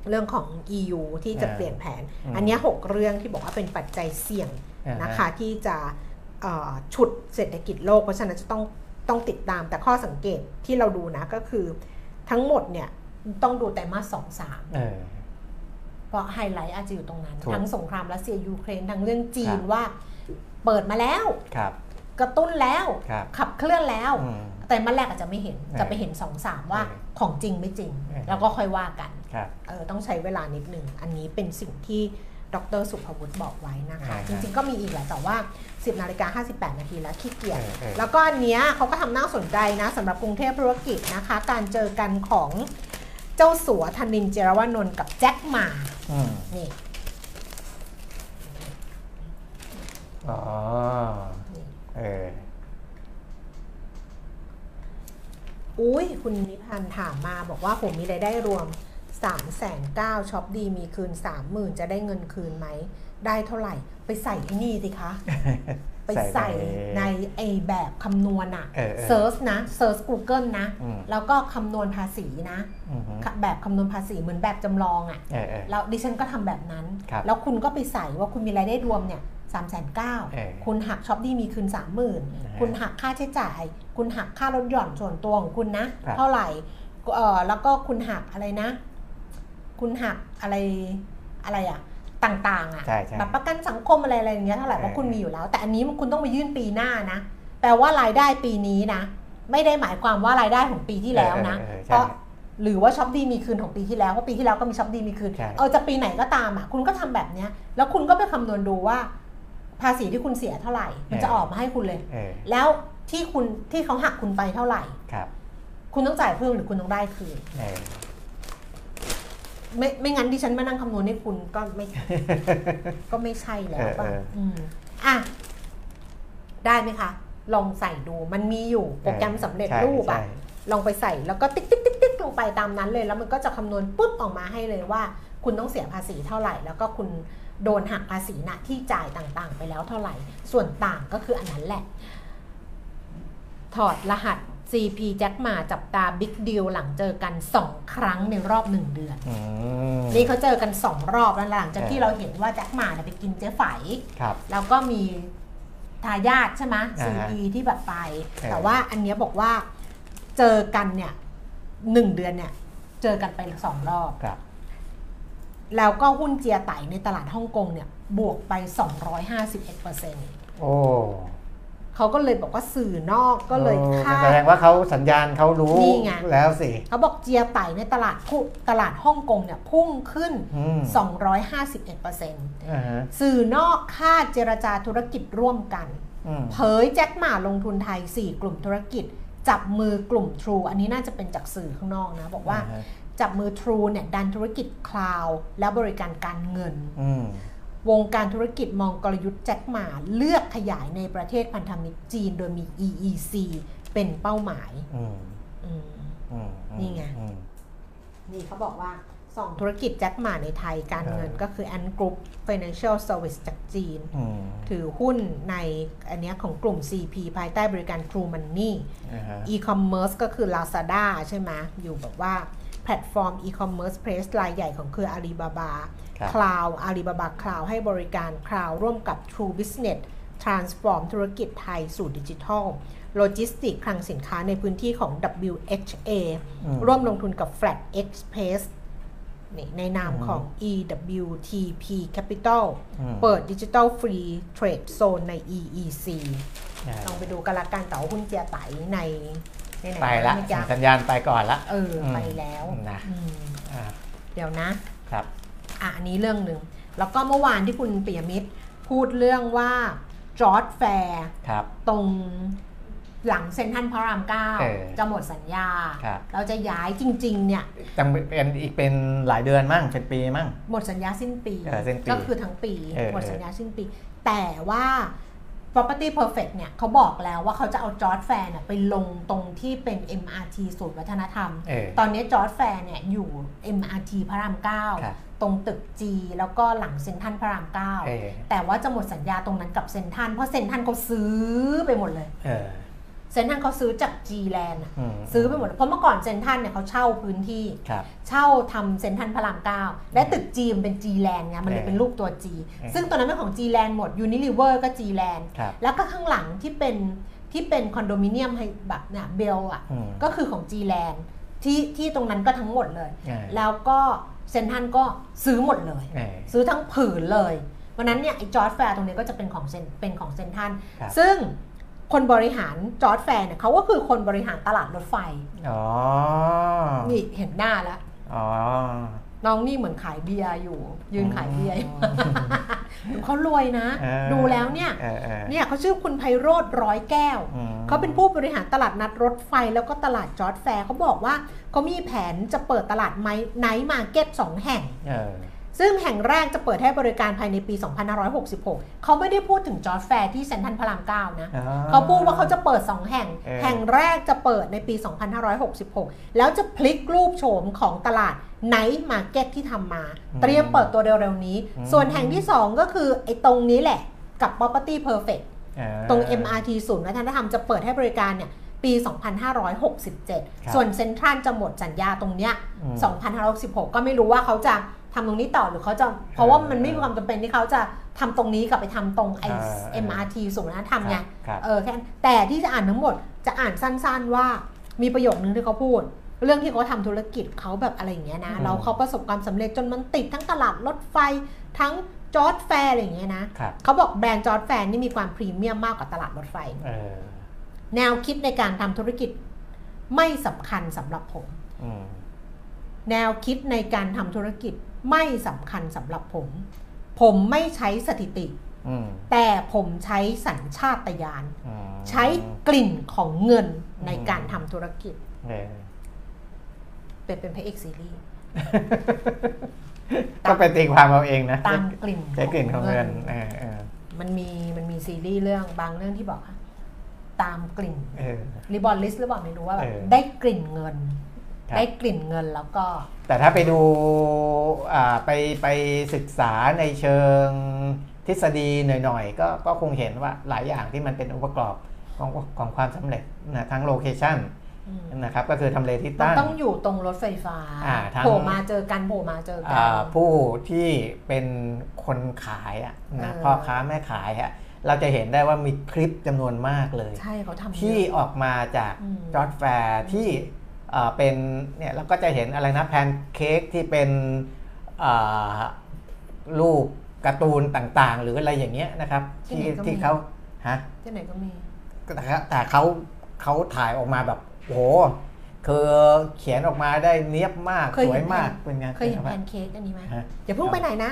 เรื่องของ EU ที่จะอ่าเปลี่ยนแผนอืมอันเนี้ย6เรื่องที่บอกว่าเป็นปัจจัยเสี่ยงอ่าฮะนะคะที่จะเอ่อฉุดเศรษฐกิจโลก เพราะฉะนั้นจะต้องต้องติดตามแต่ข้อสังเกตที่เราดูนะก็คือทั้งหมดเนี่ยต้องดูแต่มาสสองสามเออเพราะไฮไลท์อาจจะอยู่ตรงนั้นถูกทั้งสงครามรัสเซียยูเครนทั้งเรื่องจีนครับว่าเปิดมาแล้วครับกระตุ้นแล้วครับขับเคลื่อนแล้วอืมแต่มาแรกอาจจะไม่เห็นเออจะไปเห็นสองสามว่าเออของจริงไม่จริงเออแล้วก็ค่อยว่ากันครับ เออต้องใช้เวลานิดหนึ่ง อันนี้เป็นสิ่งที่ดรสุภวุฒิบอกไว้นะคะอ่าฮะจริงๆก็มีอีกแหละแต่ว่า 10นาฬิกา58 นาทีแล้วขี้เกียจเออเออแล้วก็อันเนี้ยเขาก็ทำน่าสนใจนะสำหรับกรุงเทพธุรกิจนะคะ การเจอกันของเจ้าสัวธนินเจรวนนท์กับแจ็คหมาอืมนี่อ๋อนี่เอออุ้ยคุณนิพันธ์ถามมาบอกว่าผมมีรายได้รวม 3 9 0 0 0ช็อปดีมีคืน 30,000 จะได้เงินคืนไหม ได้เท่าไหร่ ไปใส่ไอ้นี่สิคะ ไปใส่ในไอแบบคำนวณอะเออเออเซิร์ชนะเซิร์ช Google นะอืมแล้วก็คำนวณภาษีนะอืมฮึแบบคำนวณภาษีเหมือนแบบจำลองอะเออเออแล้วดิฉันก็ทำแบบนั้นครับแล้วคุณก็ไปใส่ว่าคุณมีรายได้รวมเนี่ยสามแสนเก้าเออคุณหักช็อปดีมีคืนสามหมื่นนะฮะคุณหักค่าใช้จ่าย คุณหักค่าลดหย่อนส่วนตัวของคุณนะครับเท่าไหร่เออแล้วก็คุณหักอะไรนะ คุณหักอะไรอะไรอะต่างๆอะใช่ใช่ แบบประกันสังคมอะไรอะไรอย่างเงี้ยเท่าไหร่เพราะเออคุณมีอยู่แล้ว แต่อันนี้มันคุณต้องไปยื่นปีหน้านะแปลว่ารายได้ปีนี้นะ ไม่ได้หมายความว่ารายได้ของปีที่แล้วนะ เออเออเพใช่ราะหรือว่าช็อปดีมีคืนของปีที่แล้วเพราะปีที่แล้วก็มีช็อปดีมีคืน ใช่ เออจะปีไหนก็ตามอะคุณก็ทำแบบเนี้ย แล้วคุณก็ไปคำนวณดูว่า ภาษีที่คุณเสียเท่าไหร่ มันจะเออออกมาให้คุณเลย เออแล้วที่คุณที่เขาหักคุณไปเท่าไหร่ ครับคุณต้องจ่ายเพิ่มหรือคุณต้องได้คืน เออ ไม่ไม่งั้นดิฉันมานั่งคำนวณให้คุณก็ไม่ ก็ไม่ใช่แล้วป่ะเออเอออื มอะ ได้ไหมคะ ลองใส่ดูมันมีอยู่โปรแกรมสำเร็จใช่รูปอะใช่ลองไปใส่แล้วก็ติ๊กติ๊กติ๊กติ๊กลงไปตามนั้นเลย แล้วมันก็จะคำนวณปุ๊บออกมาให้เลยว่า คุณต้องเสียภาษีเท่าไหร่ แล้วก็คุณโดนหักภาษีณที่จ่ายต่างๆ ไปแล้วเท่าไหร่ ส่วนต่างก็คืออันนั้นแหละ ถอดรหัส CP แจ็คมาจับตาบิ๊กดีลหลังเจอกัน 2 ครั้งในรอบ 1 เดือนอืมนี่เขาเจอกัน 2 รอบแล้วหลังจากที่เออเราเห็นว่าแจ็คหมาเนี่ยไปกินเจ๊ไฝครับแล้วก็มีทายาทใช่ไหมอ่าซีฮะพีที่แบบไปเออแต่ว่าอันเนี้ยบอกว่าเจอกันเนี่ยหนึ่งเดือนเนี่ย เจอกันไปสองรอบครับ แล้วก็หุ้นเจียไตในตลาดฮ่องกงเนี่ย บวกไป 251เปอร์เซ็นต์โอ้ เขาก็เลยบอกว่าสื่อนอกก็เลยโอ้คาแสดดงว่าเขาสัญญาณเขารู้นี่ไงแล้วสิเขาบอกเจียไตในตลาดพุ่งตลาดฮ่องกงเนี่ยพุ่งขึ้นอืม251เปอร์เซ็นต์อ่าฮะสื่อนอกคาดเจรจาธุรกิจร่วมกันอืมเผยแจ็คหมาลงทุนไทย 4 กลุ่มธุรกิจ จับมือกลุ่ม True อันนี้น่าจะเป็นจากสื่อข้างนอกนะ บอกว่าอ่าฮะจับมือ True เนี่ยดันธุรกิจคลาวด์และบริการการเงินอืม วงการธุรกิจมองกลยุทธ์แจ็คหมาเลือกขยายในประเทศพันธมิตรจีนโดยมี EEC เป็นเป้าหมายอืมอืมอืมนี่ไงอืมนี่เขาบอกว่าสองธุรกิจแจ็คหมาในไทยการเงินเออก็คือ Ant Group Financial Service จากจีนอืมถือหุ้นในอันเนี้ยของกลุ่ม CP ภายใต้บริการ True Money อ่าฮะ e-commerce ก็คือ Lazada ใช่ไหมอยู่แบบว่า แพลตฟอร์ม e-commerce place รายใหญ่ของเครือ Alibaba ครับ Cloud Alibaba Cloud ให้บริการ Cloud ร่วมกับ True Business transform ธุรกิจไทยสู่ดิจิทัลโลจิสติกคลังสินค้าในพื้นที่ของ WHA อืมร่วมลงทุนกับ Flash Express นี่ในนามของ EWTP Capital อืมเปิด Digital Free Trade Zone ใน EEC อ่าลองไปดูกันละกันแต่ว่าหุ้นเจียไตในในไหนไปละเมื่อกี้ส่งสัญญาณไปก่อนละเอออมไปแล้วนะอืมอ่าเดี๋ยวนะครับอะอันนี้เรื่องหนึ่งแล้วก็เมื่อวานที่คุณปิยมิตรพูดเรื่องว่าจอร์ดแฟร์ครับตรงหลังเซ็นทรัลพระรามเก้าเออจะหมดสัญญาครับเราจะย้ายจริง ๆ เนี่ยยังเป็นอีกเป็นหลายเดือนมั่งเป็นปีมั่งหมดสัญญาสิ้นปีเออสิ้นปีก็คือทั้งปีเออหมดสัญญาสิ้นปี แต่ว่า Property Perfect เนี่ยเขาบอกแล้วว่าเขาจะเอาจ๊อดแฟร์เนี่ยไปลงตรงที่เป็น MRT ศูนย์วัฒนธรรมเออตอนนี้จ๊อดแฟร์เนี่ยอยู่ MRT พระรามครับ9ตรงตึก G แล้วก็หลังเซ็นทรัลพระรามเออ9แต่ว่าจะหมดสัญญาตรงนั้นกับเซ็นทรัลเพราะเซ็นทรัลเขาซื้อไปหมดเลย เออเซ็นทรัลเขาซื้อจาก G Land อะมซื้อไปหมดเลยเพราะเมื่อก่อนเซ็นทรัลเนี่ยเขาเช่าพื้นที่ครับเช่าทำเซ็นทรัลพระราม9และตึก G มันเป็น G Land ไงมันเลยเออเป็นรูปตัว G เออซึ่งตัวนั้นเป็นของ G Land หมด Unilever ก็ G Land ครับแล้วก็ข้างหลังที่เป็นที่เป็นคอนโดมิเนียมให้แบบเนี่ยเบลอะอืมก็คือของ G Land ที่ที่ตรงนั้นก็ทั้งหมดเลยเออแล้วก็เซนทรันก็ซื้อหมดเลยเออซื้อทั้งผืนเลยวันนั้นเนี่ยไอ้จ๊อดแฟร์ตรงนี้ก็จะเป็นของเซ็นเป็นของเซ็นทรัลครับซึ่ง คนบริหารจ๊อดแฟร์เนี่ยเขาก็คือคนบริหารตลาดรถไฟอ๋อนี่เห็นหน้าแล้วอ๋อน้องนี่เหมือนขายเบียร์อยู่ ยืนขายเบียร์อยู่อืมเขารวยนะเออดูแล้วเนี่ยเออเออเนี่ยเขาชื่อคุณไพโรจน์ร้อยแก้วอืมเขาเป็นผู้บริหารตลาดนัดรถไฟแล้วก็ตลาดจ๊อดแฟร์เขาบอกว่าเขามีแผนจะเปิดตลาดไนท์ market สองแห่งเออ ซึ่งแห่งแรกจะเปิดให้บริการภายในปี 2566 เขาไม่ได้พูดถึงจ๊อดแฟร์ที่เซ็นทรัลพระราม9นะอ๋อเขาพูดว่าเขาจะเปิด 2 แห่งเออแห่งแรกจะเปิดในปี 2566 แล้วจะพลิกรูปโฉมของตลาด night market ที่ทำมา เตรียมเปิดตัวเร็วๆนี้ ส่วนแห่งที่ 2 ก็คือไอ้ตรงนี้แหละกับ Property Perfect เออตรง MRT ศูนย์วัฒนธรรมจะเปิดให้บริการเนี่ยปีครับ2567 ส่วนเซ็นทรัลจะหมดสัญญาตรงเนี้ยอืม2566ก็ไม่รู้ว่าเขาจะ ทำตรงนี้ต่อหรือเขาจะเพราะว่ามันไม่มีความจำเป็นที่เขาจะทำตรงนี้กลับไปทำตรงไออ่า MRT ศูนย์วัฒนธรรมไงครับเออแค่นั้นแต่ที่จะอ่านทั้งหมดจะอ่านสั้นๆว่ามีประโยคนึงที่เขาพูด เรื่องที่เขาทำธุรกิจเขาแบบอะไรอย่างเงี้ยนะอืมแล้วเขาประสบความสำเร็จจนมันติดทั้งตลาดรถไฟทั้งจ๊อดแฟร์อะไรอย่างเงี้ยนะครับเขาบอกแบรนด์จ๊อดแฟร์นี่มีความพรีเมียมมากกว่าตลาดรถไฟเออแนวคิดในการทำธุรกิจไม่สำคัญสำหรับผมอืมแนวคิดในการทำธุรกิจ ไม่สำคัญสำหรับผม ผมไม่ใช้สถิติอืมแต่ผมใช้สัญชาตญาณอืมใช้กลิ่นของเงินในการทำธุรกิจเออเป็นเป็นพระเอกซีรีส์ก็ไปตีความเอาเองนะตามกลิ่นใช้กลิ่นของเงินเออเออมันมีมันมีซีรีส์เรื่องบางเรื่องที่บอกว่าตามกลิ่นเออ Reborn Rich หรือเปล่าไม่รู้ว่าแบบเออได้กลิ่นเงินครับ ได้กลิ่นเงินแล้วก็ แต่ถ้าไปดูอ่าไปไปศึกษาในเชิงทฤษฎีหน่อยๆ ก็ก็คงเห็นว่าหลายอย่างที่มันเป็นองค์ประกอบของของความสำเร็จนะทั้ง location อืมนะครับก็คือทำเลที่มันตั้งต้องอยู่ตรงรถไฟฟ้าอ่าทั้งโผล่มาเจอกันโผล่มาเจอกัอ่าผู้ที่เป็นคนขายอะนะเออพ่อค้าแม่ขายอะเราจะเห็นได้ว่ามีคลิปจำนวนมากเลยใช่เขาทำที่เยอะออกมาจากอืมจ๊อดแฟร์ที่ เอ่อเป็นเนี่ยเราก็จะเห็นอะไรนะแพนเค้กที่เป็นเอ่อรูปการ์ตูนต่างๆ หรืออะไรอย่างเงี้ยนะครับ ที่ที่เขาฮะที่ไหนก็มีแต่เขาแต่เขาเขาถ่ายออกมาแบบโหคือเขียนออกมาได้เนียบมากเคยสเห็วยนมากแพนเป็นไงเคยเห็นป็แพไงนเค้กอันนี้ไหมฮะอย่าเพิ่งไปไหนนะ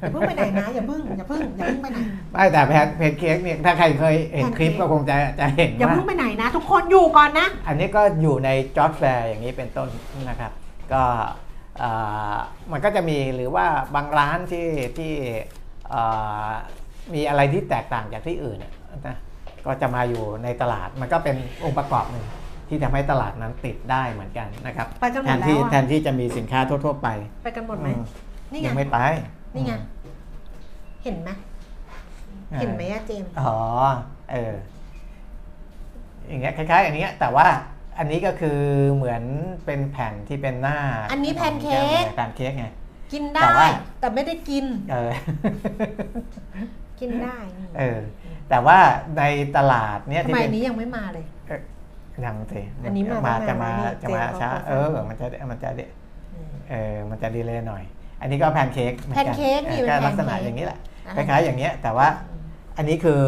อย่าเพิ่งไปไหนนะอย่าเพิ่งอย่าเพิ่งอย่าเพิ่งไปไหนไม่แต่แพนแพนเค้กเนี่ยถ้าใครเคยเห็นแพนเค้กคลิปก็คงจะจะเห็นอย่าว่าเพิ่งไปไหนนะ ทุกคนอยู่ก่อนนะ อันนี้ก็อยู่ในจอร์ดแฟร์อย่างนี้เป็นต้นนะครับ ก็เอ่อมันก็จะมีหรือว่าบางร้านที่ที่เอ่อมีอะไรที่แตกต่างจากที่อื่นน่ะนะก็จะมาอยู่ในตลาดมันก็เป็นองค์ประกอบหนึ่งที่ทำให้ตลาดนั้นติดได้เหมือนกันนะครับไปกันหมแทดนแล้วที่อะแทนที่จะมีสินค้าทั่ว ๆ ไป ไปกันหมดไหมอืมนี่ไงยังไม่ไป นี่ไง เห็นไหมออเห็นไหมอะเจมส์อ๋อ เออ อย่างเงี้ยคล้าย ๆอย่างเงี้ยแต่ว่าอันนี้ก็คือเหมือนเป็นแผ่นที่เป็นหน้า อันนี้แพนเค้กแพนเค้กไง กินแต่ได้ว่าแต่ไม่ได้กิน เออ กินได้นี่เออ แต่ว่าในตลาดเนี้ยทำที่ไมเป็อันนนี้ยังไม่มาเลยยังสิอันนี้มามาตั้จะงนานมาแล้วนี่จะมาเจมส์ช้าเขาเออเขามันจะมันจะอืมเออ มันจะดีเลยหน่อย อันนี้ก็แพนเค้กหมือแพนเค้กนี่ออเป็นก็ลักษณะแพนเค้กอย่างนี้แหละอ่าคล้ายๆอย่างเงี้ย แต่ว่าอันนี้คือ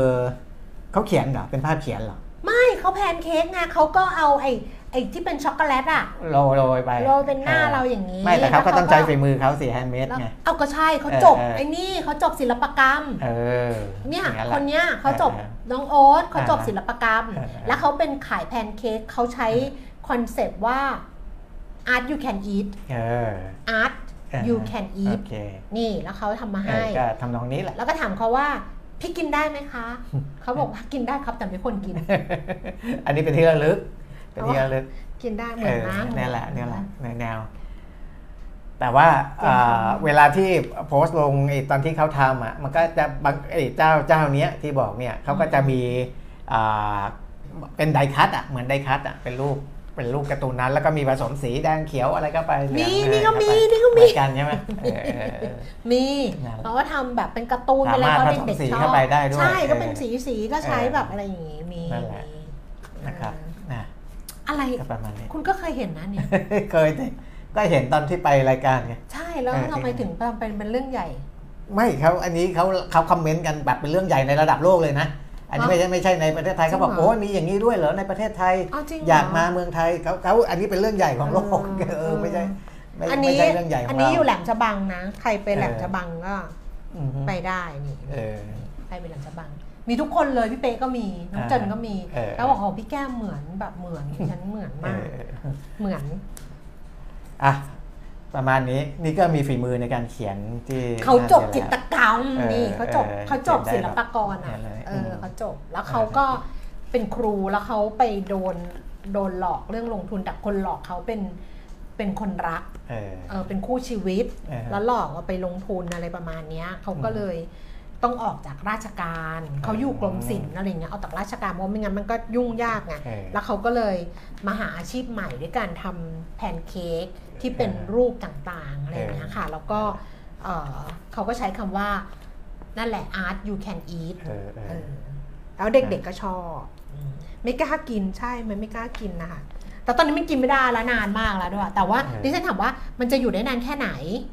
เขาเขียนเหรอเป็นภาพเขียนเหรอไม่เขาแพนเค้กไงเขาก็เอาไอ้ไอ้ที่เป็นช็อกโกแลตอะโรยโรยไปโรยเป็นหน้าเราอย่างนี้ ไม่แต่เขาก็แล้วเขาต้องใช้ก็ฝีมือเขาสิแฮนด์เมดแล้วไงเอาก็ใช่เขาเออจบเออไอ้นี่เขาจบศิลปกรรมเออเนี่ยอย่างแหคละนเนี้ยเขาจบเออน้องโอ๊ตเขาจบอ่าศิลปกรรมเออแล้วเขาเป็นขายแพนเค้กเขาใช้คอนเซปต์ว่า art you can eat เออ art เออ you can โอ eat เคนี่แล้วเขาทำมาเอให้อก็ทำนองนี้แหละแล้วก็ถามเขาว่าพี่กินได้ไหมคะ เขาบอกว่ากินได้ครับแต่ไม่ควรกิน อันนี้เป็นที่ระลึก เป็นที่ระลึก กินได้เหมือนน้ำเนี่ยแหละเนี่ยแหละในแนว แต่ว่าเอ่อเวลาที่โพสต์ลงไอ้ตอนที่เขาทำอะ มันก็จะบางไอ้เจ้าเจ้าเนี้ยที่บอกเนี่ยเขาก็จะมีอ่าเป็นไดคัตอะ เหมือนไดคัตอะ เป็นรูป เป็นรูปการ์ตูนนั้น แล้วก็มีผสมสีแดงเขียวอะไรก็ไปเหลืองมีอะไรนี่ก็มีไปนี่ก็เหมีมือนกันใช่ไหมเออเออเออมีนั่นแหละเขาก็ทำแบบเป็นการ์ตูนเป็นอะไรสามารถตอนเด็กผสมสีๆชอเข้าบไปได้ด้วยใช่ก็เออเป็นสีสีก็ใช้เออแบบอะไรอย่างงี้มีนั่นแหละมีนะครับเออนะอะไรก็ประมาณนี้คุณก็เคยเห็นนะเนี่ยเคยสิก็เห็นตอนที่ไปรายการไงใช่แล้วเออทำไมถึงเป็นเป็นเรื่องใหญ่ ไม่เขาอันนี้เขาเขาคอมเมนต์กันแบบเป็นเรื่องใหญ่ในระดับโลกเลยนะ อันนี้อ๋อไม่ใช่ไม่ใช่ในประเทศไทยจริงเขาบอกเหรอโอ้ยมีอย่างนี้ด้วยเหรอในประเทศไทยเอาจริงเหรอยากมาเมืองไทยเขาเขาอันนี้เป็นเรื่องใหญ่ของโลกเออเออไม่ใช่ไม่อันไม่นี้ใช่เรื่องใหญ่ของอันเรานี้อยู่แหลมฉบังนะ ใครไปแหลมเออฉบังก็อือฮึไปได้นี่เออใครไปแหลมฉบัง มีทุกคนเลยพี่เป๊ก็มีน้องอ่าเจินก็มีเออแล้วบอกโอ้พี่แก้มเหมือนแบบเหมือนฉันเหมือนเอมากอเหมือนอะ ประมาณนี้นี่ก็มีฝีมือในการเขียนที่เขาจบน่จิเสียตแล้วรกรรมเออนี่เขาจบเออเขาจบเขีศิยนได้ลปากรเนี่อะยเลยเออมเขาจบแล้วเขาก็เป็นครูแล้วเขาไปโดนโดนหลอกเรื่องลงทุนแต่คนหลอกเขาเป็นเป็นคนรักเออเออเป็นคู่ชีวิตเออแล้วหลอกว่าไปลงทุนอะไรประมาณเนี้ยเขาก็เลยต้องออกจากราชการเขาอยู่กรมศิลป์อะไรเงี้ยเอาจากราชการเพราะไม่งั้นมันก็ยุ่งยากไงเออแล้วเขาก็เลยมาหาอาชีพใหม่ด้วยการทำแพนเค้ก ที่เป็นรูปต่างๆอะไรอย่างเงี้ยค่ะ แล้วก็เอ่อเขาก็ใช้คำว่านั่นแหละ art you can eat เออเอเอออแล้วเด็กๆก็ชอบอืมไม่กล้ากินใช่มันไม่กล้ากินนะคะแต่ตอนนี้มันกินไม่ได้แล้วนานมากแล้วด้วย แต่ว่าเออดิฉันถามว่ามันจะอยู่ได้นานแค่ไหน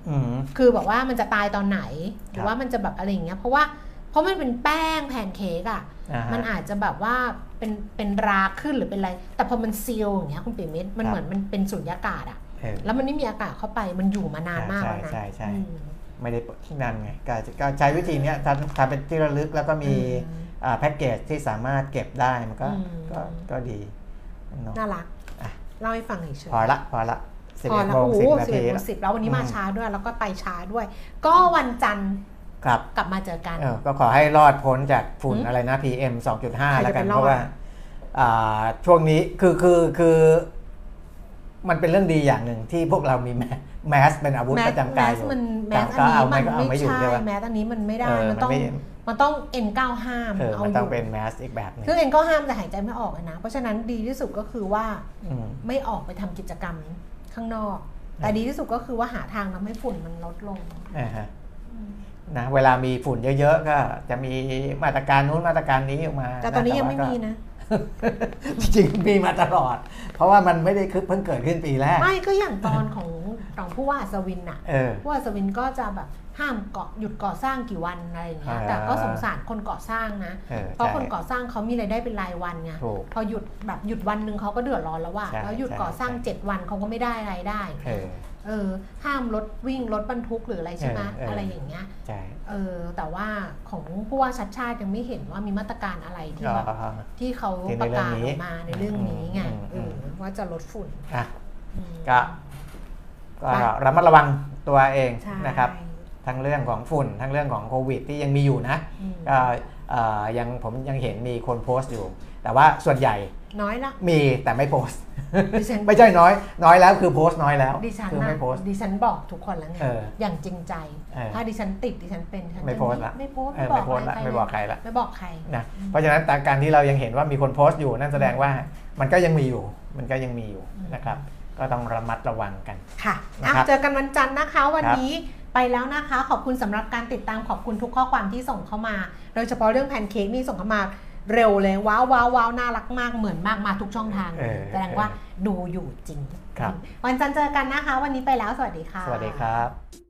อืมคือแบบว่ามันจะตายตอนไหน หรืครัอบว่ามันจะแบบอะไรอย่างเงี้ย เพราะว่าเพราะมันเป็นแป้งแผ่นเค้กอะอ่าฮะมันอาจจะแบบว่าเป็นเป็นราขึ้นหรือเป็นอะไร แต่พอมันซีลอย่างเงี้ยคุณปิ่มมิตรมันครับเหมือนมันเป็นสุญญากาศอะเออ แล้วมันไม่มีอากาศเข้าไปมันอยู่มานานมากแล้วนะใช่ใช่ใช่อืมไม่ได้นั่นไงก็ก็ใช้วิธีเนี้ยทำทำเป็นที่ระลึกแล้วก็มีอืมอ่าแพ็กเกจที่สามารถเก็บได้มันก็อืมก็ก็ดีเนาะน่ารักอะเล่าให้ฟังเฉยๆพอละพอละสิบพอเอ็ดแล้วโมงโอ้สิบโหนาสิบทีเอ็ดโมละงสิบแล้ววันนี้มาอืมช้าด้วยแล้วก็ไปช้าด้วย ก็วันจันทร์ครับกลับมาเจอกันเออก็ขอให้รอดพ้นจากฝุ่นอืมอะไรนะ PM ใคร2.5 แล้วกันจะไปรอดเพราะว่าอ่าช่วงนี้คือคือคือ มันเป็นเรื่องดีอย่างหนึ่งที่พวกเรามีแมแมสเป็นอาวุธแมปสระจำแมกายสอยู่มันแมสก็อันเอานี้ไม่มันก็เอาไม่ไม่อยู่ใช่ใช่ปะแมสอันนี้มันไม่ได้เออมันต้องมันไม่มันต้อง N95 เออเอามันอต้องยู่เป็นแมสอีกแบบหนึงคือ N95 แต่หายใจไม่ออกเลยนะ เพราะฉะนั้นดีที่สุดก็คือว่าอืมไม่ออกไปทำกิจกรรมข้างนอก แต่ดีที่สุดก็คือว่าหาทางทำให้ฝุ่นมันลดลงอ่าฮะนะเวลามีฝุ่นเยอะๆก็จะมีมาตรการนู้นมาตรการนี้ออกมาแต่ตอนนี้ยังไม่ว่าก็มีนะ จริงๆมีมาตลอด เพราะว่ามันไม่ได้คือเพิ่งเกิดขึ้นปีแรก ไม่ก็อย่างตอนของของผู้ว่าอัศวินอะเออผู้ว่าอัศวินก็จะแบบห้ามเกาะหยุดก่อสร้างกี่วันอะไรอย่างเงี้ยอ่าแต่ก็สงสารคนก่อสร้างนะเออเพราะใช่คนก่อสร้างเขามีรายได้เป็นรายวันไงถูกพอหยุดแบบหยุดวันหนึ่งเขาก็เดือดร้อนแล้วว่าใช่แล้วหยุดใช่ก่อสร้างใช่เจ็ดวันเขาก็ไม่ได้รายได้ เออเออห้ามรถวิ่งรถบรรทุกหรืออะไรใช่ไหมเออเอออ อะไรอย่างเงี้ยใช่เออแต่ว่าของผู้ว่าชัดชาติยังไม่เห็นว่ามีมาตรการอะไรที่ก็แบบที่เขาที่ปในระเรื่องกาศนี้ออกมาในเรื่องนี้ไงอืมเออืมอว่าจะลดฝุ่นอะอืม ก็ก็ไป ระมัดระวังตัวเองใช่นะครับ ทั้งเรื่องของฝุ่น ทั้งเรื่องของโควิด ที่ยังมีอยู่นะอืม ก็เอ่อยังผมยังเห็นมีคนโพสต์อยู่ แต่ว่าส่วนใหญ่ น้อยละ มีแต่ไม่โพสต์ดิฉันไม่ใช่น้อย น้อยแล้วคือโพสต์น้อยแล้วดิฉันคือนะไม่โพสต์ดิฉันบอกทุกคนแล้วไงเอออย่างจริงใจเออถ้าดิฉันติดดิฉันเป็นฉันจะไม่โพสต์ละไม่โพสต์เออไม่ไม่โพบสอกต์ละใครไม่บอกใครละไม่บอกใครนะเพราะฉะนั้นตามการที่เรายังเห็นว่ามีคนโพสต์อยู่นั่นแสดงว่ามันก็ยังมีอยู่ มันก็ยังมีอยู่นะครับก็ต้องระมัดระวังกันค่ะนะอะครับเจอกันวันจันทร์นะคะวันครับนี้ไปแล้วนะคะ ขอบคุณสำหรับการติดตามขอบคุณทุกข้อความที่ส่งเข้ามา โดยเฉพาะเรื่องแพนเค้กนี่ส่งเข้ามา เร็วเลยว้าวว้าวว้าวน่ารักมากเหมือนมากมาทุกช่องทางเออแสดงว่าดูอยู่จริงครับวันจันทร์เจอกันนะคะ วันนี้ไปแล้วสวัสดีค่ะ สวัสดีครับ